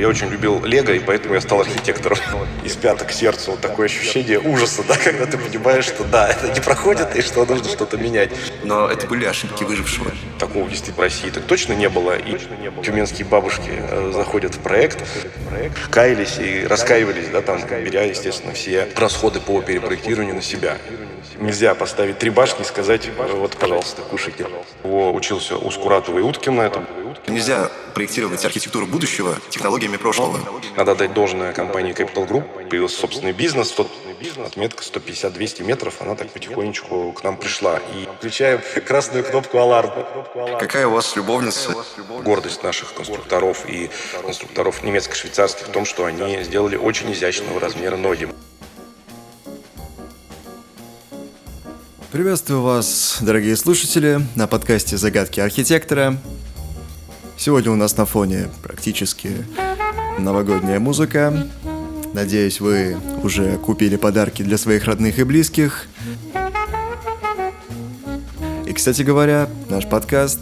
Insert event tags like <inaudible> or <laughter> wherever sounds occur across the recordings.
Я очень любил Лего, и поэтому я стал архитектором. <laughs> Из пяток к сердцу вот такое ощущение ужаса, да, когда ты понимаешь, что да, это не проходит, и что нужно что-то менять. Но это были ошибки выжившего. Такого действительно в России так точно не было. И тюменские бабушки э, заходят в проект, каялись и раскаивались, да, там, беря, естественно, все расходы по перепроектированию на себя. Нельзя поставить три башни и сказать, вот, пожалуйста, кушайте. Его учился у Скуратова и Уткина. Это Нельзя проектировать архитектуру будущего технологиями прошлого. Надо дать должное компании Capital Group. Появился собственный бизнес. Тот отметка 150-200 метров, она так потихонечку к нам пришла. И включаем красную кнопку «Аларм». Какая у вас любовница? Гордость наших конструкторов и конструкторов немецко-швейцарских в том, что они сделали очень изящного размера ноги. Приветствую вас, дорогие слушатели, на подкасте «Загадки архитектора». Сегодня у нас на фоне практически новогодняя музыка. Надеюсь, вы уже купили подарки для своих родных и близких. И, кстати говоря, наш подкаст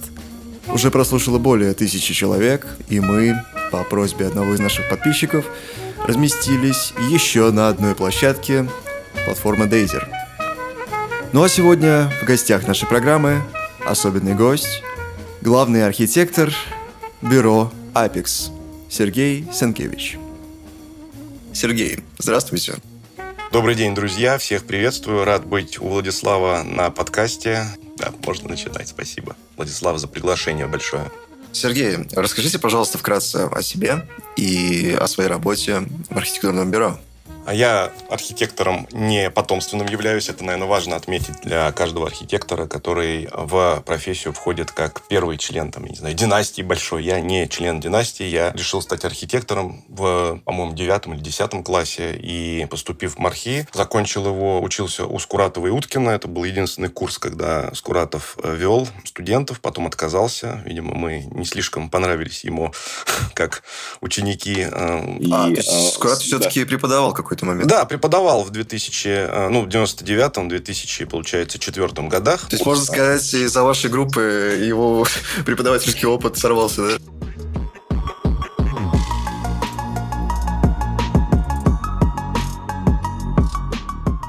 уже прослушало более тысячи человек, и мы, по просьбе одного из наших подписчиков, разместились еще на одной площадке платформы Дейзер – ну а сегодня в гостях нашей программы особенный гость, главный архитектор бюро Apex Сергей Сенкевич. Сергей, здравствуйте. Добрый день, друзья. Всех приветствую. Рад быть у Владислава на подкасте. Да, можно начинать. Спасибо. Владислав, за приглашение большое. Сергей, расскажите, пожалуйста, вкратце о себе и о своей работе в архитектурном бюро. А я архитектором не потомственным являюсь. Это, наверное, важно отметить для каждого архитектора, который в профессию входит как первый член, там, я не знаю, династии большой. Я не член династии. Я решил стать архитектором в, по-моему, девятом или десятом классе. И, поступив в Мархи, закончил его, учился у Скуратова и Уткина. Это был единственный курс, когда Скуратов э, вел студентов, потом отказался. Видимо, мы не слишком понравились ему <laughs> как ученики. Э, и, а, то есть э, Скуратов все-таки да. преподавал какой-то какой-то момент? Да, преподавал в 2000, э, ну, в 99-м, 2000, получается, четвертом годах. То есть, можно сказать, из-за вашей группы его <laughs> преподавательский опыт сорвался, да?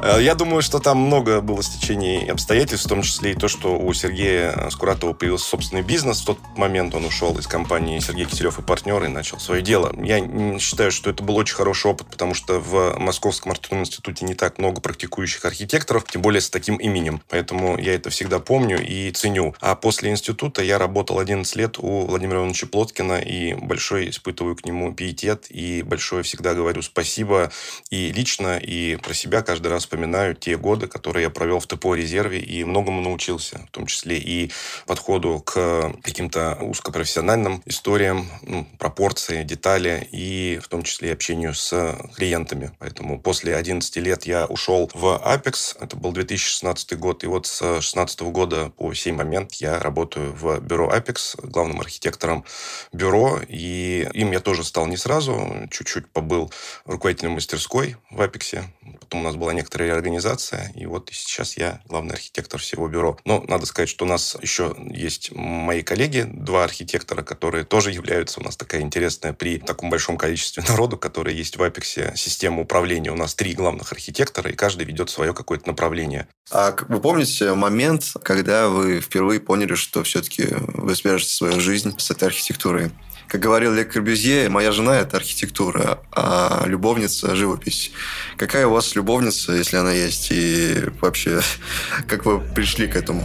Я думаю, что там много было стечений обстоятельств, в том числе и то, что у Сергея Скуратова появился собственный бизнес. В тот момент он ушел из компании Сергей Киселев и партнеры и начал свое дело. Я считаю, что это был очень хороший опыт, потому что в Московском архитектурном институте не так много практикующих архитекторов, тем более с таким именем. Поэтому я это всегда помню и ценю. А после института я работал 11 лет у Владимира Ивановича Плоткина и большой испытываю к нему пиетет и большое всегда говорю спасибо и лично, и про себя каждый раз вспоминаю те годы, которые я провел в ТПО резерве и многому научился, в том числе и подходу к каким-то узкопрофессиональным историям, ну, пропорции, детали и в том числе общению с клиентами. Поэтому после 11 лет я ушел в Apex, это был 2016 год, и вот с 2016 года по сей момент я работаю в бюро Apex, главным архитектором бюро, и им я тоже стал не сразу, чуть-чуть побыл руководителем мастерской в Apex, потом у нас была некоторая реорганизация, и вот сейчас я главный архитектор всего бюро. Но надо сказать, что у нас еще есть мои коллеги, два архитектора, которые тоже являются у нас такая интересная при таком большом количестве <laughs> народу, которые есть в Апексе, система управления. У нас три главных архитектора, и каждый ведет свое какое-то направление. А вы помните момент, когда вы впервые поняли, что все-таки вы свяжете свою жизнь с этой архитектурой? Как говорил Ле Корбюзье, моя жена – это архитектура, а любовница – живопись. Какая у вас любовница, если она есть? И вообще, <laughs> как вы пришли к этому?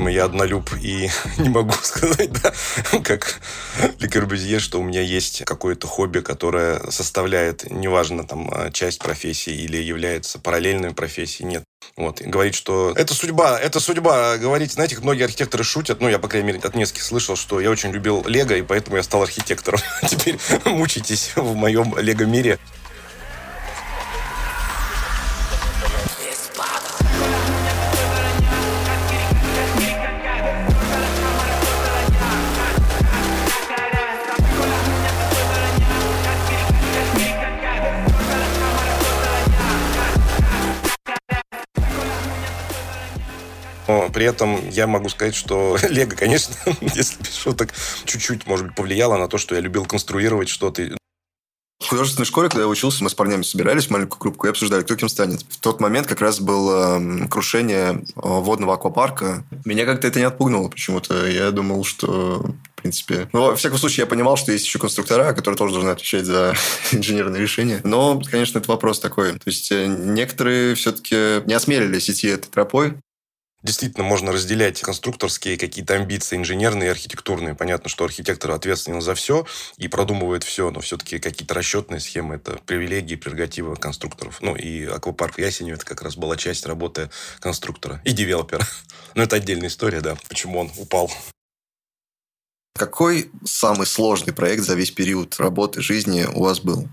Видимо, я однолюб и <laughs> не могу <laughs> сказать, да, как Ле Корбюзье, что у меня есть какое-то хобби, которое составляет, неважно, там, а, часть профессии или является параллельной профессией, нет. Вот, и говорить, что это судьба, это судьба. Говорить, знаете, многие архитекторы шутят, ну, я, по крайней мере, от нескольких слышал, что я очень любил Лего, и поэтому я стал архитектором. <laughs> Теперь мучитесь в моем Лего-мире. При этом я могу сказать, что <laughs> Лего, конечно, <laughs> если без шуток, чуть-чуть, может быть, повлияло на то, что я любил конструировать что-то. В художественной школе, когда я учился, мы с парнями собирались в маленькую группу и обсуждали, кто кем станет. В тот момент как раз было крушение э, водного аквапарка. Меня как-то это не отпугнуло почему-то. Я думал, что в принципе. Но, во всяком случае, я понимал, что есть еще конструктора, которые тоже должны отвечать за <laughs> инженерные решения. Но, конечно, это вопрос такой. То есть, э, некоторые все-таки не осмелились идти этой тропой. Действительно, можно разделять конструкторские какие-то амбиции, инженерные и архитектурные. Понятно, что архитектор ответственен за все и продумывает все, но все-таки какие-то расчетные схемы – это привилегии, прерогатива конструкторов. Ну, и аквапарк Ясенев – это как раз была часть работы конструктора и девелопера. <laughs> Но это отдельная история, да, почему он упал. Какой самый сложный проект за весь период работы, жизни у вас был?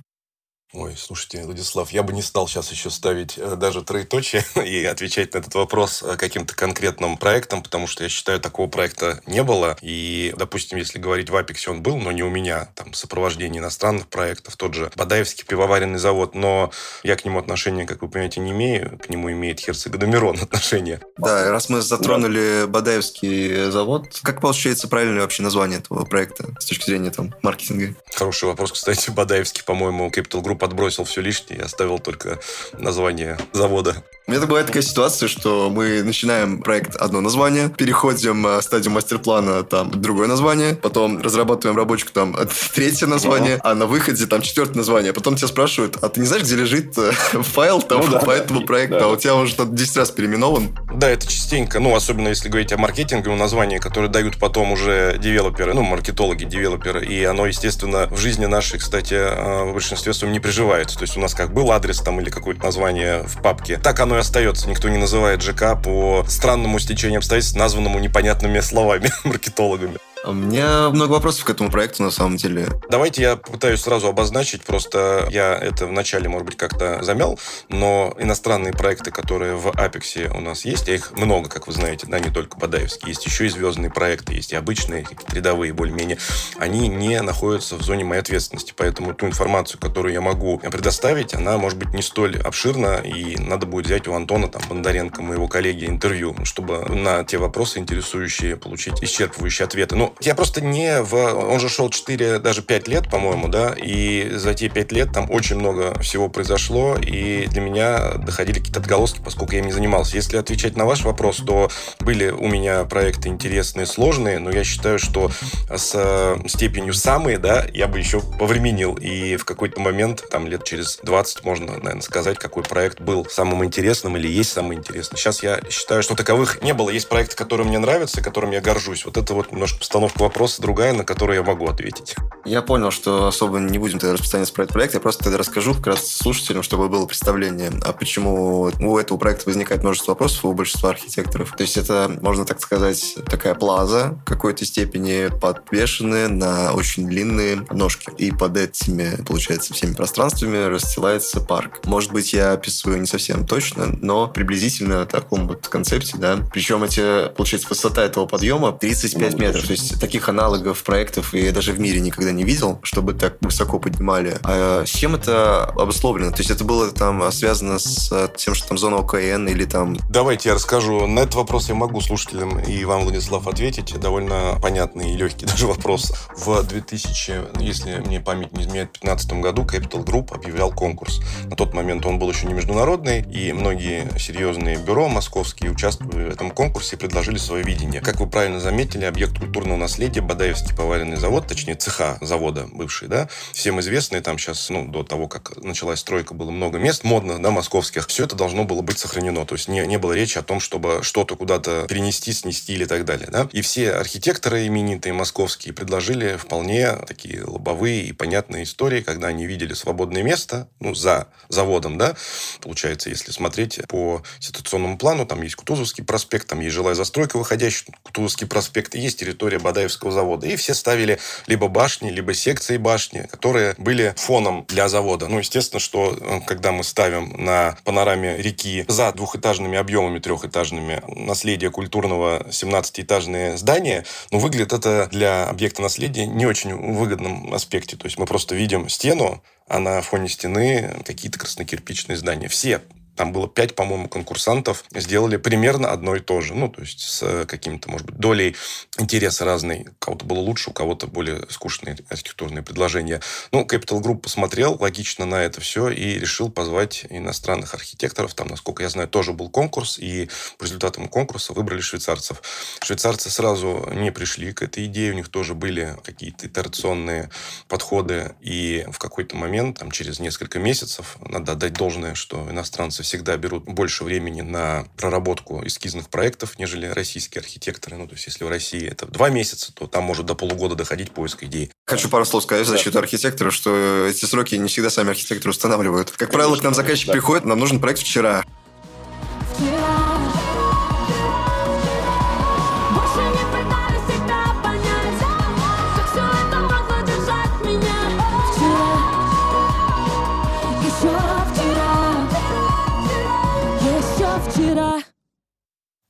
Ой, слушайте, Владислав, я бы не стал сейчас еще ставить э, даже троеточие <laughs> и отвечать на этот вопрос э, каким-то конкретным проектом, потому что я считаю, такого проекта не было. И, допустим, если говорить в Апексе, он был, но не у меня, там, сопровождение иностранных проектов, тот же Бадаевский пивоваренный завод, но я к нему отношения, как вы понимаете, не имею, к нему имеет Херцег-Домирон <laughs> отношения. Да, раз мы затронули да. Бадаевский завод, как получается правильное вообще название этого проекта с точки зрения там маркетинга? Хороший вопрос, кстати, <laughs> Бадаевский, по-моему, Capital Group подбросил все лишнее и оставил только название завода. У меня бывает такая ситуация, что мы начинаем проект одно название, переходим в стадию мастер-плана, там другое название, потом разрабатываем рабочку, там <laughs> третье название, а на выходе там четвертое название. Потом тебя спрашивают, а ты не знаешь, где лежит э, <laughs> файл там, ну, да, по этому проекту, да. а у тебя уже 10 раз переименован? Да, это частенько, ну, особенно если говорить о маркетинговом названии, которые дают потом уже девелоперы, ну, маркетологи, девелоперы, и оно, естественно, в жизни нашей, кстати, э, в большинстве своем не приживается. То есть у нас как был адрес там или какое-то название в папке, так оно и остается. Никто не называет ЖК по странному стечению обстоятельств, названному непонятными словами <laughs> маркетологами. У меня много вопросов к этому проекту, на самом деле. Давайте я попытаюсь сразу обозначить, просто я это вначале, может быть, как-то замял, но иностранные проекты, которые в Апексе у нас есть, их много, как вы знаете, да, не только Бадаевские, есть еще и звездные проекты, есть и обычные, какие-то рядовые более-менее, они не находятся в зоне моей ответственности, поэтому ту информацию, которую я могу предоставить, она может быть не столь обширна, и надо будет взять у Антона там, Бондаренко, моего коллеги, интервью, чтобы на те вопросы интересующие получить исчерпывающие ответы. Но я просто не в... Он же шел 4, даже 5 лет, по-моему, да, и за те 5 лет там очень много всего произошло, и для меня доходили какие-то отголоски, поскольку я им не занимался. Если отвечать на ваш вопрос, то были у меня проекты интересные, сложные, но я считаю, что с э, степенью самые, да, я бы еще повременил, и в какой-то момент, там, лет через 20, можно, наверное, сказать, какой проект был самым интересным или есть самый интересный. Сейчас я считаю, что таковых не было. Есть проекты, которые мне нравятся, которым я горжусь. Вот это вот немножко постановка вопроса другая, на которую я могу ответить. Я понял, что особо не будем тогда распространяться про этот проект. Я просто тогда расскажу как раз слушателям, чтобы было представление, а почему у этого проекта возникает множество вопросов у большинства архитекторов. То есть это, можно так сказать, такая плаза в какой-то степени подвешенная на очень длинные ножки. И под этими, получается, всеми пространствами расстилается парк. Может быть, я описываю не совсем точно, но приблизительно в таком вот концепте, да. Причем эти, получается, высота этого подъема 35 ну, метров. То есть таких аналогов проектов я даже в мире никогда не видел, чтобы так высоко поднимали. А с чем это обусловлено? То есть это было там связано с тем, что там зона ОКН или там... Давайте я расскажу. На этот вопрос я могу слушателям и вам, Владислав, ответить. Довольно понятный и легкий <laughs> даже вопрос. В 2000, если мне память не изменяет, 2015 году Capital Group объявлял конкурс. На тот момент он был еще не международный, и многие серьезные бюро московские участвовали в этом конкурсе и предложили свое видение. Как вы правильно заметили, объект культурного наследия Бадаевский поваренный завод, точнее цеха завода бывший, да, всем известный, там сейчас, ну, до того, как началась стройка, было много мест модных, да, московских, все это должно было быть сохранено, то есть не, не было речи о том, чтобы что-то куда-то перенести, снести или так далее, да, и все архитекторы именитые московские предложили вполне такие лобовые и понятные истории, когда они видели свободное место, ну, за заводом, да, получается, если смотреть по ситуационному плану, там есть Кутузовский проспект, там есть жилая застройка выходящая, Кутузовский проспект, есть территория Бадаевского завода. И все ставили либо башни, либо секции башни, которые были фоном для завода. Ну, естественно, что э, когда мы ставим на панораме реки за двухэтажными объемами трехэтажными наследие культурного 17-этажные здания, ну, выглядит это для объекта наследия не очень выгодном аспекте. То есть мы просто видим стену, а на фоне стены какие-то краснокирпичные здания. Все там было пять, по-моему, конкурсантов, сделали примерно одно и то же. Ну, то есть с каким-то, может быть, долей интереса разной. У кого-то было лучше, у кого-то более скучные архитектурные предложения. Ну, Capital Group посмотрел логично на это все и решил позвать иностранных архитекторов. Там, насколько я знаю, тоже был конкурс, и по результатам конкурса выбрали швейцарцев. Швейцарцы сразу не пришли к этой идее, у них тоже были какие-то итерационные подходы, и в какой-то момент, там, через несколько месяцев, надо отдать должное, что иностранцы всегда берут больше времени на проработку эскизных проектов, нежели российские архитекторы. Ну, то есть, если в России это два месяца, то там может до полугода доходить поиск идей. Хочу пару слов сказать в защиту архитектора, что эти сроки не всегда сами архитекторы устанавливают. Как правило, к нам заказчик приходит, нам нужен проект вчера.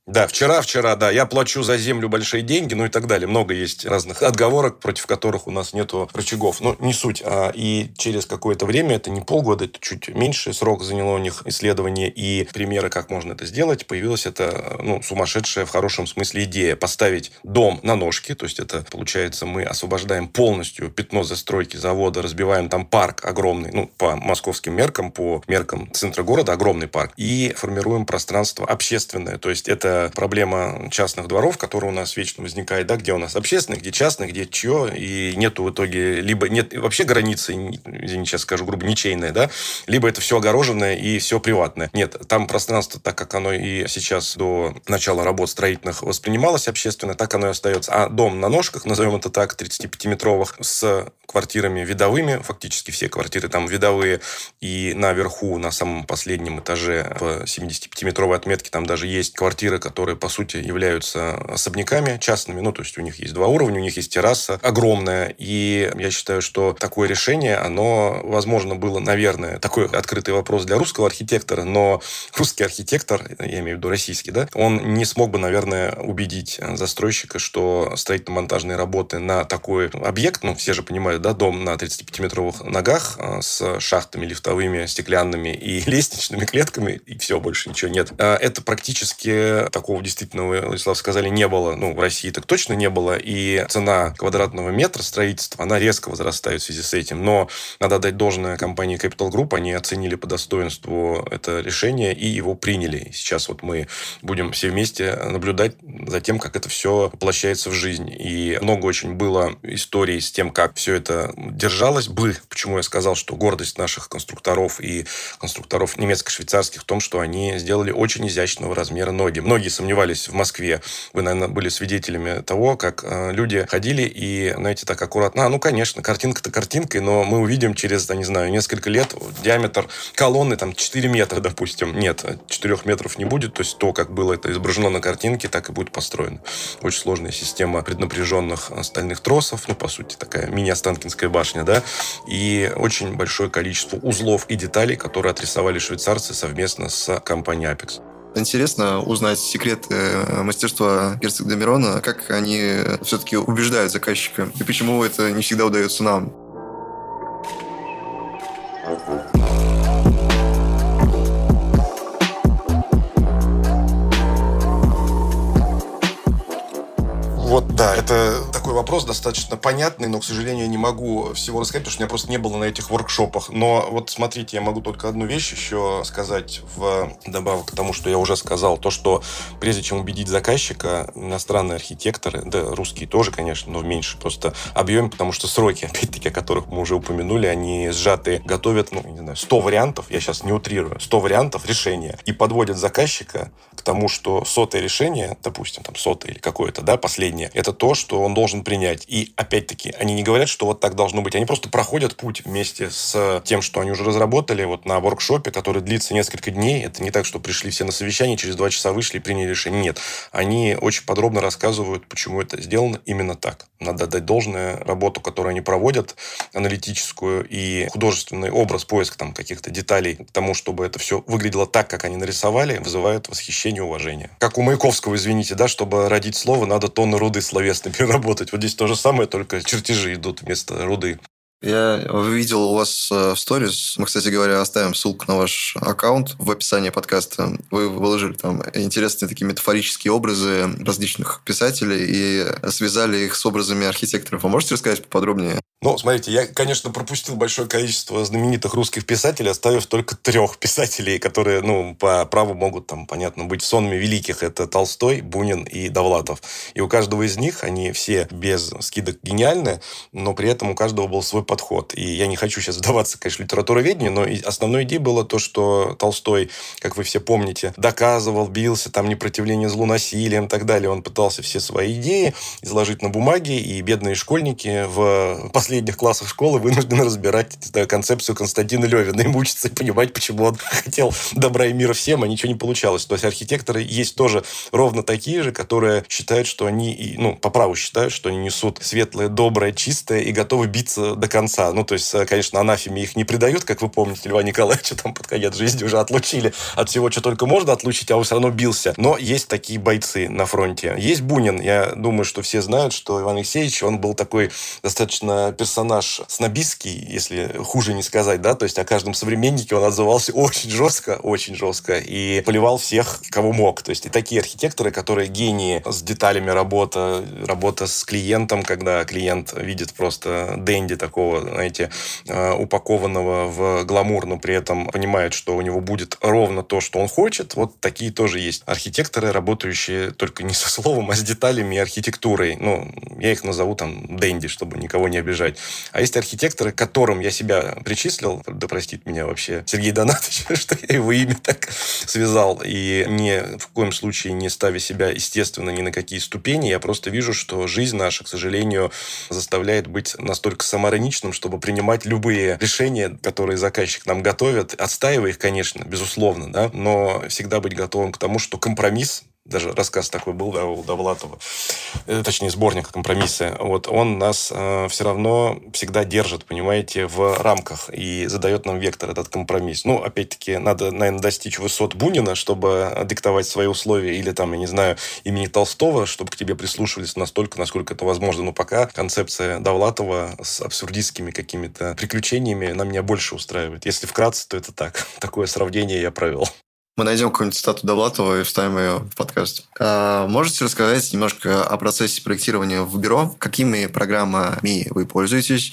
Да, вчера, вчера, да, я плачу за землю большие деньги, ну и так далее. Много есть разных отговорок, против которых у нас нету рычагов. Но не суть. А, и через какое-то время, это не полгода, это чуть меньше срок заняло у них исследование и примеры, как можно это сделать. Появилась эта, ну, сумасшедшая в хорошем смысле идея поставить дом на ножки. То есть это, получается, мы освобождаем полностью пятно застройки завода, разбиваем там парк огромный, ну, по московским меркам, по меркам центра города, огромный парк, и формируем пространство общественное. То есть это проблема частных дворов, которая у нас вечно возникает, да, где у нас общественные, где частные, где чье, и нету в итоге либо нет вообще границы, извините, сейчас скажу грубо, ничейная, да, либо это все огороженное и все приватное. Нет, там пространство, так как оно и сейчас до начала работ строительных воспринималось общественно, так оно и остается. А дом на ножках, назовем это так, 35-метровых, с квартирами видовыми, фактически все квартиры там видовые, и наверху, на самом последнем этаже в 75-метровой отметке там даже есть квартиры, которые, по сути, являются особняками частными. Ну, то есть у них есть два уровня, у них есть терраса огромная. И я считаю, что такое решение, оно, возможно, было, наверное, такой открытый вопрос для русского архитектора, но русский архитектор, я имею в виду российский, да, он не смог бы, наверное, убедить застройщика, что строительно-монтажные работы на такой объект, ну, все же понимают, да, дом на 35-метровых ногах а, с шахтами лифтовыми, стеклянными и <laughs> лестничными клетками, и все, больше ничего нет. А, это практически такого действительно, вы, Владислав, сказали, не было. Ну, в России так точно не было. И цена квадратного метра строительства, она резко возрастает в связи с этим. Но надо дать должное компании Capital Group. Они оценили по достоинству это решение и его приняли. Сейчас вот мы будем все вместе наблюдать за тем, как это все воплощается в жизнь. И много очень было историй с тем, как все это держалось бы. Почему я сказал, что гордость наших конструкторов и конструкторов немецко-швейцарских в том, что они сделали очень изящного размера ноги. Многие многие сомневались в Москве. Вы, наверное, были свидетелями того, как э, люди ходили и, знаете, так аккуратно, а, ну, конечно, картинка-то картинкой, но мы увидим через, я не знаю, несколько лет диаметр колонны там 4 метра, допустим. Нет, 4 метров не будет, то есть то, как было это изображено на картинке, так и будет построено. Очень сложная система преднапряженных стальных тросов, ну, по сути, такая мини-останкинская башня, да, и очень большое количество узлов и деталей, которые отрисовали швейцарцы совместно с компанией Apex. Интересно узнать секреты э, мастерства герцога Домирона, как они все-таки убеждают заказчика, и почему это не всегда удается нам. Вот, да, это такой вопрос достаточно понятный, но, к сожалению, я не могу всего рассказать, потому что меня просто не было на этих воркшопах. Но вот смотрите, я могу только одну вещь еще сказать в добавок к тому, что я уже сказал. То, что прежде чем убедить заказчика, иностранные архитекторы, да, русские тоже, конечно, но в меньше просто объеме, потому что сроки, опять-таки, о которых мы уже упомянули, они сжатые, готовят, ну, не знаю, 100 вариантов, я сейчас не утрирую, 100 вариантов решения и подводят заказчика к тому, что сотое решение, допустим, там сотое или какое-то, да, последнее, это то, что он должен принять. И опять-таки, они не говорят, что вот так должно быть. Они просто проходят путь вместе с тем, что они уже разработали вот на воркшопе, который длится несколько дней. Это не так, что пришли все на совещание, через два часа вышли и приняли решение. Нет. Они очень подробно рассказывают, почему это сделано именно так. Надо дать должное работу, которую они проводят, аналитическую и художественный образ, поиск там каких-то деталей к тому, чтобы это все выглядело так, как они нарисовали, вызывает восхищение и уважение. Как у Маяковского, извините, да, чтобы родить слово, надо тонны руды словесно <laughs> переработать. Вот здесь то же самое, только чертежи идут вместо руды. Я видел у вас э, в сторис, мы, кстати говоря, оставим ссылку на ваш аккаунт в описании подкаста. Вы выложили там интересные такие метафорические образы различных писателей и связали их с образами архитекторов. Вы можете рассказать поподробнее? Ну, смотрите, я, конечно, пропустил большое количество знаменитых русских писателей, оставив только трех писателей, которые, ну, по праву могут, там, понятно, быть сонми великих. Это Толстой, Бунин и Довлатов. И у каждого из них, они все без скидок гениальны, но при этом у каждого был свой подход. И я не хочу сейчас вдаваться, конечно, в литературоведение, но основной идеей было то, что Толстой, как вы все помните, доказывал, бился, там, непротивление злу насилием и так далее. Он пытался все свои идеи изложить на бумаге, и бедные школьники в последних классах школы вынуждены разбирать знаю, концепцию Константина Левина и мучиться и понимать, почему он <laughs> хотел добра и мира всем, а ничего не получалось. То есть архитекторы есть тоже ровно такие же, которые считают, что они, ну, по праву считают, что они несут светлое, доброе, чистое и готовы биться до конца. Ну, то есть, конечно, анафеме их не предают, как вы помните, Льва Николаевича там под конец жизни уже отлучили от всего, что только можно отлучить, а он все равно бился. Но есть такие бойцы на фронте. Есть Бунин. Я думаю, что все знают, что Иван Алексеевич, он был такой достаточно персонаж снобистский, если хуже не сказать, да, то есть о каждом современнике он отзывался очень жестко, очень жестко, и поливал всех, кого мог. То есть и такие архитекторы, которые гении с деталями работа, работа с клиентом, когда клиент видит просто денди такого, знаете, э, упакованного в гламур, но при этом понимает, что у него будет ровно то, что он хочет. Вот такие тоже есть архитекторы, работающие только не со словом, а с деталями и архитектурой. Ну, я их назову там денди, чтобы никого не обижать. А есть архитекторы, которым я себя причислил, да простит меня вообще Сергей Донатович, <laughs> что я его имя так связал, и ни в коем случае не ставя себя, естественно, ни на какие ступени, я просто вижу, что жизнь наша, к сожалению, заставляет быть настолько самоироничным, чтобы принимать любые решения, которые заказчик нам готовит, отстаивая их, конечно, безусловно, да, но всегда быть готовым к тому, что компромисс даже рассказ такой был да, у Довлатова, э, точнее, сборник «Компромиссы», вот, он нас э, все равно всегда держит, понимаете, в рамках и задает нам вектор этот компромисс. Ну, опять-таки, надо, наверное, достичь высот Бунина, чтобы диктовать свои условия, или там, я не знаю, имени Толстого, чтобы к тебе прислушивались настолько, насколько это возможно. Но пока концепция Довлатова с абсурдистскими какими-то приключениями на меня больше устраивает. Если вкратце, то это так. <laughs> Такое сравнение я провел. Мы найдем какую-нибудь цитату Довлатова и вставим ее в подкаст. А, можете рассказать немножко о процессе проектирования в бюро? Какими программами вы пользуетесь?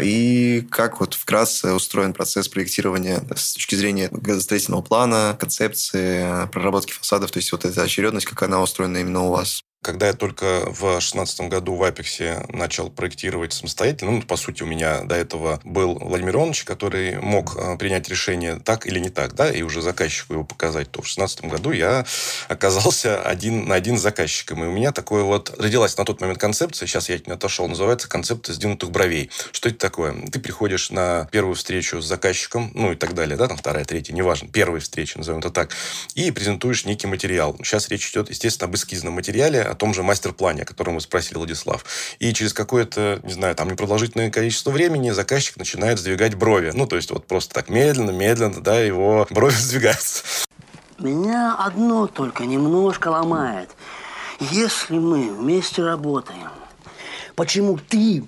И как вот вкратце устроен процесс проектирования с точки зрения градостроительного плана, концепции, проработки фасадов? То есть вот эта очередность, как она устроена именно у вас? Когда я только в 2016 году в Апексе начал проектировать самостоятельно, ну, по сути, у меня до этого был Владимир Иванович, который мог э, принять решение так или не так, да, и уже заказчику его показать, то в 2016 году я оказался один на один с заказчиком. И у меня такое вот родилась на тот момент концепция, сейчас я от нее отошел, называется концепция сдвинутых бровей. Что это такое? Ты приходишь на первую встречу с заказчиком, ну и так далее, да, там вторая, третья, неважно, первая встреча, назовем это так, и презентуешь некий материал. Сейчас речь идет, естественно, об эскизном материале, о том же мастер-плане, о котором вы спросили, Владислав. И через какое-то, не знаю, там непродолжительное количество времени заказчик начинает сдвигать брови. Ну, то есть вот просто так медленно, медленно, да, его брови <laughs> сдвигаются. Меня одно только немножко ломает. Если мы вместе работаем, почему ты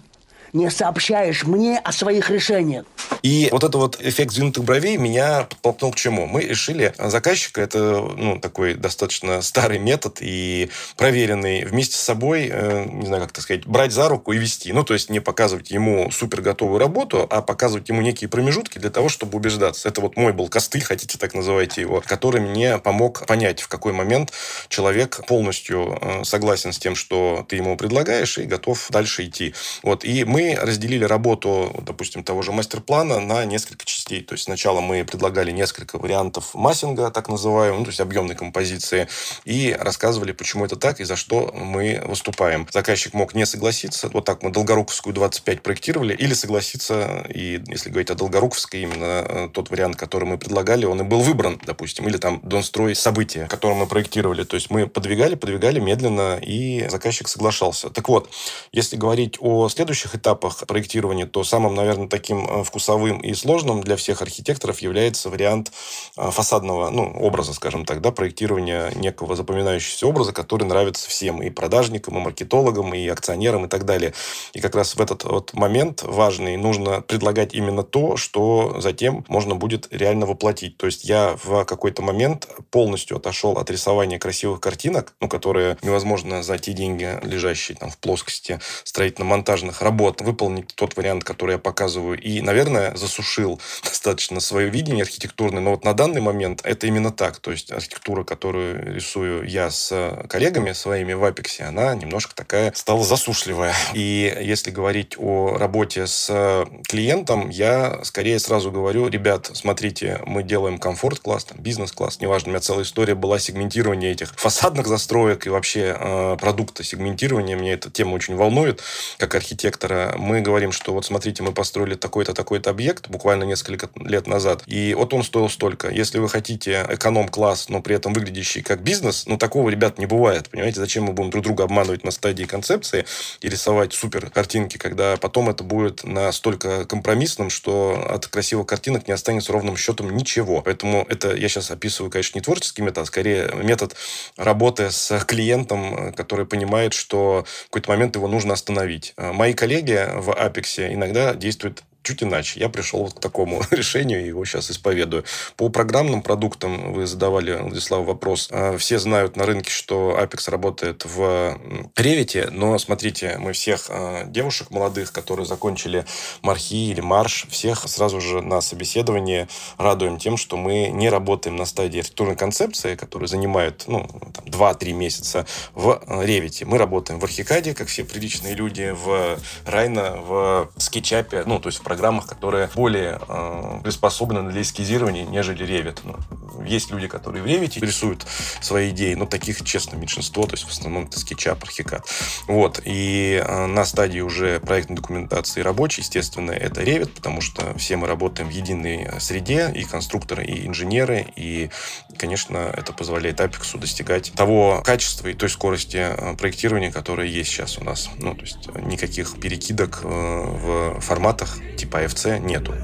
не сообщаешь мне о своих решениях? И вот этот вот эффект сдвинутых бровей меня подтолкнул к чему? Мы решили заказчика, это ну, такой достаточно старый метод и проверенный, вместе с собой, э, не знаю, как так сказать, брать за руку и вести. Ну, то есть не показывать ему супер готовую работу, а показывать ему некие промежутки для того, чтобы убеждаться. Это вот мой был костыль, хотите так называйте его, который мне помог понять, в какой момент человек полностью э, согласен с тем, что ты ему предлагаешь, и готов дальше идти. Вот. И мы разделили работу, допустим, того же мастер-плана на несколько частей. То есть сначала мы предлагали несколько вариантов массинга, так называемого, ну, то есть объемной композиции, и рассказывали, почему это так и за что мы выступаем. Заказчик мог не согласиться. Вот так мы Долгоруковскую 25 проектировали, или согласиться, и если говорить о Долгоруковской, именно э, тот вариант, который мы предлагали, он и был выбран, допустим, или там Донстрой события, которое мы проектировали. То есть мы подвигали, подвигали медленно, и заказчик соглашался. Так вот, если говорить о следующих этапах, этапах проектирования, то самым, наверное, таким э, вкусовым и сложным для всех архитекторов является вариант э, фасадного ну, образа, скажем так, да, проектирования некого запоминающегося образа, который нравится всем, и продажникам, и маркетологам, и акционерам, и так далее. И как раз в этот вот момент важный нужно предлагать именно то, что затем можно будет реально воплотить. То есть я в какой-то момент полностью отошел от рисования красивых картинок, ну, которые невозможно за те деньги, лежащие там в плоскости строительно-монтажных работ, выполнить тот вариант, который я показываю. И, наверное, засушил <laughs> достаточно свое видение архитектурное. Но вот на данный момент это именно так. То есть архитектура, которую рисую я с коллегами своими в Апексе, она немножко такая стала засушливая. <laughs> И если говорить о работе с клиентом, я скорее сразу говорю, ребят, смотрите, мы делаем комфорт-класс, бизнес-класс, неважно, у меня целая история была сегментирование этих фасадных застроек и вообще э, продукта сегментирования. Меня эта тема очень волнует, как архитектора. Мы говорим, что вот смотрите, мы построили такой-то, такой-то объект буквально несколько лет назад, и вот он стоил столько. Если вы хотите эконом-класс, но при этом выглядящий как бизнес, ну, такого, ребят, не бывает. Понимаете, зачем мы будем друг друга обманывать на стадии концепции и рисовать супер картинки, когда потом это будет настолько компромиссным, что от красивых картинок не останется ровным счетом ничего. Поэтому это я сейчас описываю, конечно, не творческий метод, а скорее метод работы с клиентом, который понимает, что в какой-то момент его нужно остановить. Мои коллеги в Апексе иногда действуют чуть иначе. Я пришел вот к такому <laughs> решению и его сейчас исповедую. По программным продуктам вы задавали, Владислав, вопрос. А, Все знают на рынке, что Apex работает в Revit, но смотрите, мы всех а, девушек молодых, которые закончили Мархи или Марш, всех сразу же на собеседовании радуем тем, что мы не работаем на стадии архитектурной концепции, которая занимает ну, там, 2-3 месяца в Revit. Мы работаем в Архикаде, как все приличные люди, в Райна, в SketchUp, ну, то есть в программах, которые более э, приспособлены для эскизирования, нежели Revit. Ну, есть люди, которые в Revit рисуют свои идеи, но таких, честно, меньшинство, то есть в основном это SketchUp, Archicad. Вот. И э, на стадии уже проектной документации рабочей, естественно, это Revit, потому что все мы работаем в единой среде, и конструкторы, и инженеры, и, конечно, это позволяет Apex достигать того качества и той скорости э, проектирования, которая есть сейчас у нас. Ну, то есть никаких перекидок э, в форматах типа AFC нету.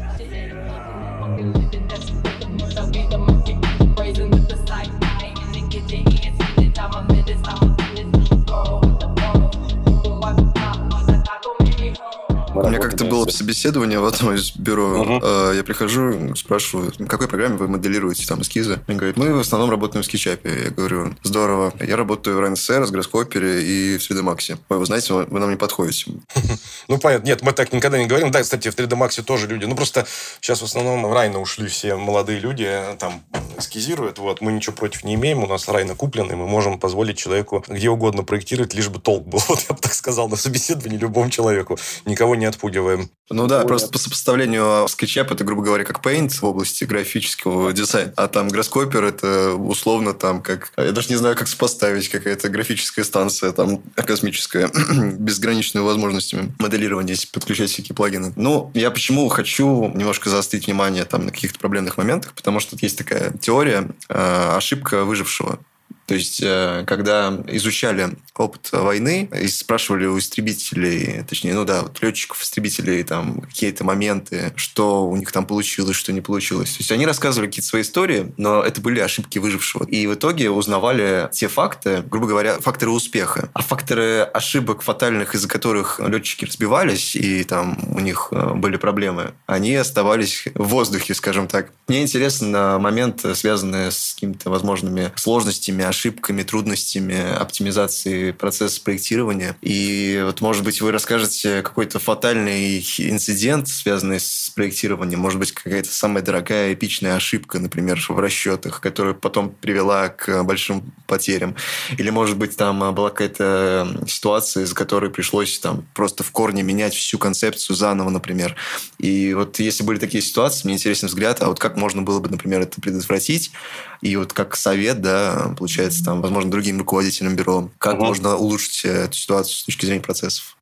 У меня как-то было собеседование в одном из бюро. Э, Я прихожу, спрашиваю, в какой программе вы моделируете там эскизы? Они говорят, мы в основном работаем в SketchUp. Я говорю, здорово. Я работаю в RNSR, в Гроскопере и в 3D Max. Ой, вы знаете, вы нам не подходите. <laughs> Ну, понятно. Нет, мы так никогда не говорим. Да, кстати, в 3D Max тоже люди. Ну, просто сейчас в основном в Райна ушли все молодые люди, там эскизируют. Вот. Мы ничего против не имеем. У нас Райна купленный. Мы можем позволить человеку где угодно проектировать, лишь бы толк был. <laughs> Вот я бы так сказал на собеседовании любому человеку. Никого не отпугиваем. Ну да, просто по сопоставлению SketchUp это, грубо говоря, как Paint в области графического дизайна. А там Grasshopper это условно там как... Я даже не знаю, как сопоставить. Какая-то графическая станция там космическая, <clears throat> безграничными возможностями моделирования, если подключать всякие плагины. Ну, я почему хочу немножко заострить внимание там на каких-то проблемных моментах, потому что тут есть такая теория э, ошибка выжившего. То есть, э, когда изучали опыт войны и спрашивали у истребителей, точнее, ну да, вот летчиков, истребителей, там, какие-то моменты, что у них там получилось, что не получилось. То есть, они рассказывали какие-то свои истории, но это были ошибки выжившего. И в итоге узнавали те факты, грубо говоря, факторы успеха. А факторы ошибок фатальных, из-за которых летчики разбивались, и там у них э, были проблемы, они оставались в воздухе, скажем так. Мне интересно момент, связанный с какими-то возможными сложностями, ошибками, трудностями оптимизации процесса проектирования. И вот, может быть, вы расскажете какой-то фатальный инцидент, связанный с проектированием. Может быть, какая-то самая дорогая эпичная ошибка, например, в расчетах, которая потом привела к большим потерям. Или, может быть, там была какая-то ситуация, из-за которой пришлось там просто в корне менять всю концепцию заново, например. И вот если были такие ситуации, мне интересен взгляд, а вот как можно было бы, например, это предотвратить? И вот как совет, да, получается, там, возможно, другим руководителям бюро, как Мгм. можно улучшить э, эту ситуацию с точки зрения процессов?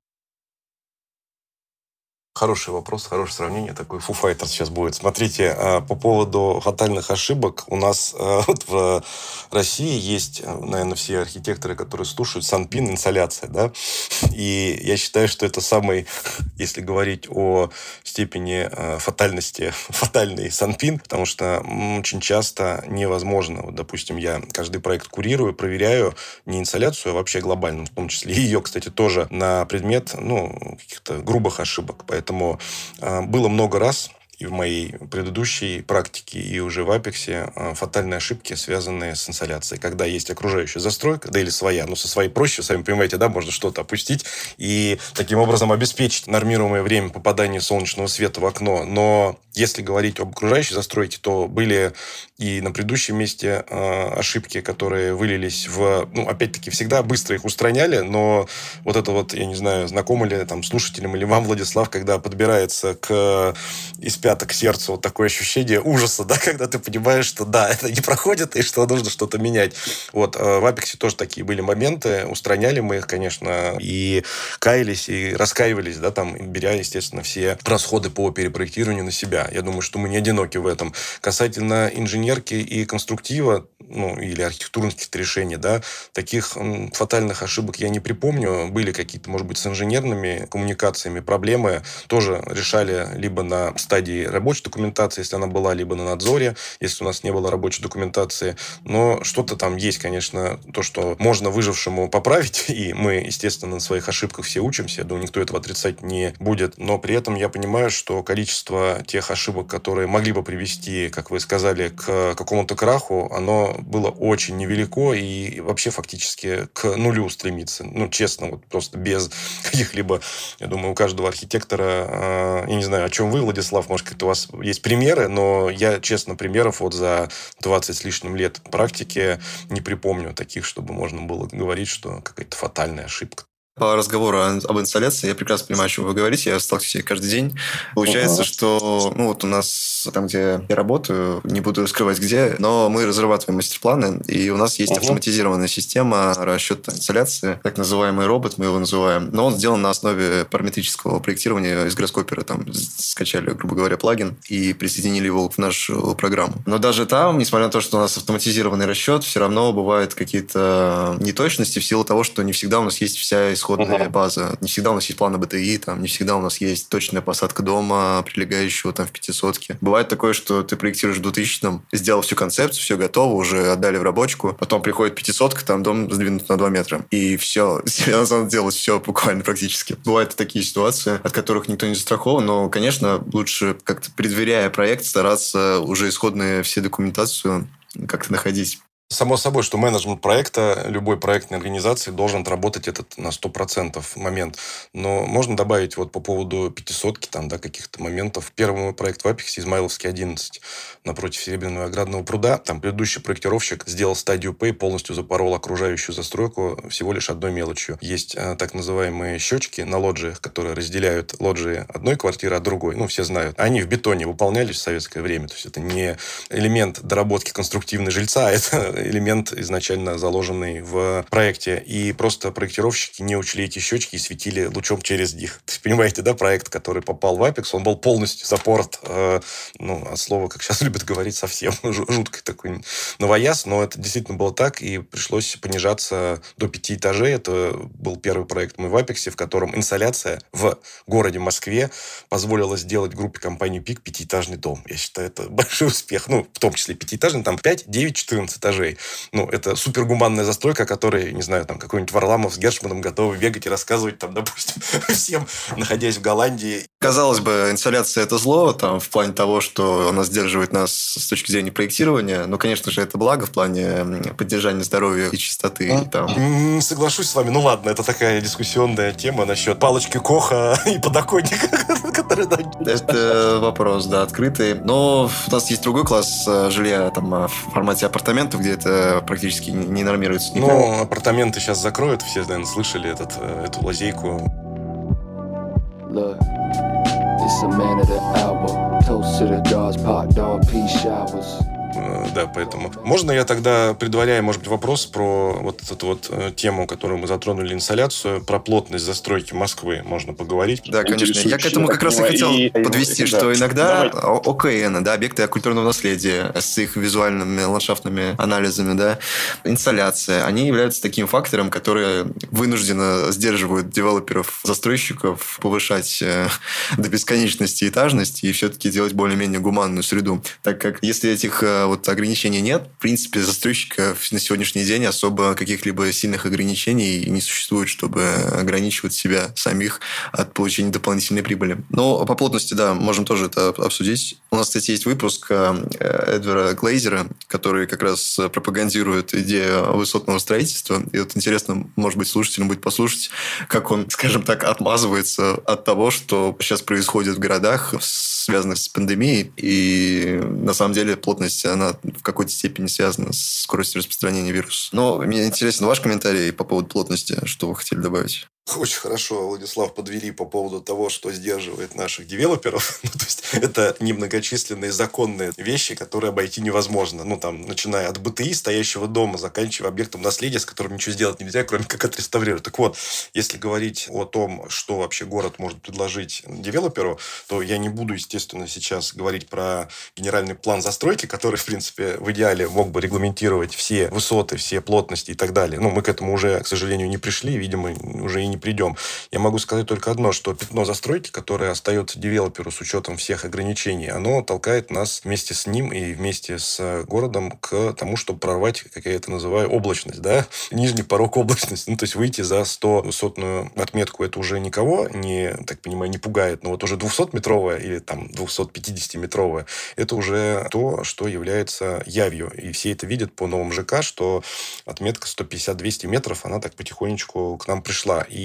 Хороший вопрос, хорошее сравнение. Такой Fighters сейчас будет. Смотрите, а, по поводу фатальных ошибок. У нас а, <laughs> вот в России есть, наверное, все архитекторы, которые слушают, санпин, инсоляция, да? И я считаю, что это самый, <laughs> если говорить о степени фатальности, <laughs> фатальный санпин, потому что очень часто невозможно. Вот, допустим, я каждый проект курирую, проверяю не инсоляцию, а вообще глобально, в том числе и ее, кстати, тоже на предмет, ну, каких-то грубых ошибок. Поэтому э, было много раз и в моей предыдущей практике, и уже в Апексе э, фатальные ошибки, связанные с инсоляцией. Когда есть окружающая застройка, да или своя, ну, со своей проще, сами понимаете, да, можно что-то опустить и таким образом обеспечить нормируемое время попадания солнечного света в окно. Но если говорить об окружающей застройке, то были и на предыдущем месте э, ошибки, которые вылились в... Ну, опять-таки, всегда быстро их устраняли, но вот это вот, я не знаю, знакомо ли там слушателям или вам, Владислав, когда подбирается к из пяток к сердцу вот такое ощущение ужаса, да, <laughs> когда ты понимаешь, что да, это не проходит, и что нужно что-то менять. Вот, э, в Апексе тоже такие были моменты, устраняли мы их, конечно, и каялись, и раскаивались, да, там, беря, естественно, все расходы по перепроектированию на себя. Я думаю, что мы не одиноки в этом. Касательно инженерки и конструктива, ну, или архитектурных каких-то решений, да, таких фатальных ошибок я не припомню. Были какие-то, может быть, с инженерными коммуникациями проблемы. Тоже решали либо на стадии рабочей документации, если она была, либо на надзоре, если у нас не было рабочей документации. Но что-то там есть, конечно, то, что можно выжившему поправить, <laughs> и мы, естественно, на своих ошибках все учимся. Я думаю, никто этого отрицать не будет. Но при этом я понимаю, что количество тех ошибок, которые могли бы привести, как вы сказали, к какому-то краху, оно было очень невелико и вообще фактически к нулю стремится. Ну, честно, вот просто без <laughs> каких-либо, я думаю, у каждого архитектора, э, я не знаю, о чем вы, Владислав, может, какие-то у вас есть примеры, но я, честно, примеров вот за 20 с лишним лет практики не припомню таких, чтобы можно было говорить, что какая-то фатальная ошибка. По разговору об инсталляции, я прекрасно понимаю, о чем вы говорите, я сталкиваюсь каждый день. Получается, что ну, вот у нас там, где я работаю, не буду раскрывать где, но мы разрабатываем мастер-планы, и у нас есть автоматизированная система расчета инсталляции, так называемый робот, мы его называем. Но он сделан на основе параметрического проектирования из Гроскопера. Там скачали, грубо говоря, плагин и присоединили его в нашу программу. Но даже там, несмотря на то, что у нас автоматизированный расчет, все равно бывают какие-то неточности в силу того, что не всегда у нас есть вся исходная uh-huh. база. Не всегда у нас есть планы БТИ, там, не всегда у нас есть точная посадка дома, прилегающего там в пятисотке. Бывает такое, что ты проектируешь в 2000-м, сделал всю концепцию, все готово, уже отдали в рабочку, потом приходит пятисотка, там дом сдвинут на 2 метра. И все, тебе <laughs> надо делать все буквально практически. Бывают такие ситуации, от которых никто не застрахован, но, конечно, лучше как-то предваряя проект стараться уже исходные все документацию как-то находить. Само собой, что менеджмент проекта, любой проектной организации должен отработать этот на 100% момент. Но можно добавить вот по поводу пятисотки, там, да, каких-то моментов. Первый мой проект в Апексе, Измайловский 11, напротив Серебряного оградного пруда. Там предыдущий проектировщик сделал стадию и полностью запорол окружающую застройку всего лишь одной мелочью. Есть а, так называемые щечки на лоджиях, которые разделяют лоджии одной квартиры от другой. Ну, все знают. Они в бетоне выполнялись в советское время. То есть это не элемент доработки конструктивной жильца, а это элемент изначально заложенный в проекте. И просто проектировщики не учли эти щечки и светили лучом через них. То <laughs> есть, понимаете, да, проект, который попал в Apex, он был полностью запорот, э, ну, от слова, как сейчас <laughs> любят говорить, совсем <laughs> жуткий такой новояз, но это действительно было так, и пришлось понижаться до пяти этажей. Это был первый проект мой в Apex, в котором инсоляция в городе Москве позволила сделать группе компании ПИК пятиэтажный дом. Я считаю, это большой успех. Ну, в том числе пятиэтажный, там 5, 9, 14 этажей ну, это супергуманная застройка, которой, не знаю, там какой-нибудь Варламов с Гершманом готовы бегать и рассказывать, там, допустим, <laughs> всем, находясь в Голландии. Казалось бы, инсоляция – это зло, там, в плане того, что она сдерживает нас с точки зрения проектирования, но, конечно же, это благо в плане поддержания здоровья и чистоты. А? И, там. Не соглашусь с вами. Ну, ладно, это такая дискуссионная тема насчет палочки Коха <laughs> и подоконника, <laughs> который... <laughs> Это вопрос, да, открытый. Но у нас есть другой класс э, жилья, там, э, в формате апартаментов, где это практически не нормируется никак. Ну, апартаменты сейчас закроют, все, наверное, слышали этот, э, эту лазейку. It's a man of the hour. Toast to the gods, pot dog, peace showers. Э, Да, поэтому. Можно я тогда, предваряя, может быть, вопрос про вот эту вот э, тему, которую мы затронули, инсоляцию, про плотность застройки Москвы можно поговорить? Да, конечно. Я к этому как раз и хотел и- и- подвести, да. что иногда ОКН, да, объекты культурного наследия с их визуальными ландшафтными анализами, да, инсталляция, они являются таким фактором, который вынужденно сдерживают девелоперов, застройщиков повышать э, до бесконечности этажность и все-таки делать более-менее гуманную среду. Так как если этих э, вот ограничений нет, в принципе, застройщиков на сегодняшний день особо каких-либо сильных ограничений не существует, чтобы ограничивать себя самих от получения дополнительной прибыли. Но по плотности, да, можем тоже это обсудить. У нас, кстати, есть выпуск э, Эдвера Глейзера, который как раз пропагандирует идею высотного строительства. И вот интересно, может быть, слушателям будет послушать, как он, скажем так, отмазывается от того, что сейчас происходит в городах, связанных с пандемией. И на самом деле плотность, она в какой-то степени связана с скоростью распространения вируса. Но мне интересен ваш комментарий по поводу плотности, что вы хотели добавить. Очень хорошо, Владислав, подвели по поводу того, что сдерживает наших девелоперов. <laughs> Ну, то есть, это немногочисленные законные вещи, которые обойти невозможно. Ну, там, начиная от БТИ, стоящего дома, заканчивая объектом наследия, с которым ничего сделать нельзя, кроме как отреставрировать. Так вот, если говорить о том, что вообще город может предложить девелоперу, то я не буду, естественно, сейчас говорить про генеральный план застройки, который, в принципе, в идеале мог бы регламентировать все высоты, все плотности и так далее. Ну, мы к этому уже, к сожалению, не пришли, видимо, уже и не придем. Я могу сказать только одно, что пятно застройки, которое остается девелоперу с учетом всех ограничений, оно толкает нас вместе с ним и вместе с городом к тому, чтобы прорвать, как я это называю, облачность, да, <laughs> нижний порог облачности, ну, то есть выйти за 100 высотную отметку, это уже никого не, так понимаю, не пугает, но вот уже 200-метровая или там 250-метровая, это уже то, что является явью, и все это видят по новым ЖК, что отметка 150-200 метров, она так потихонечку к нам пришла, и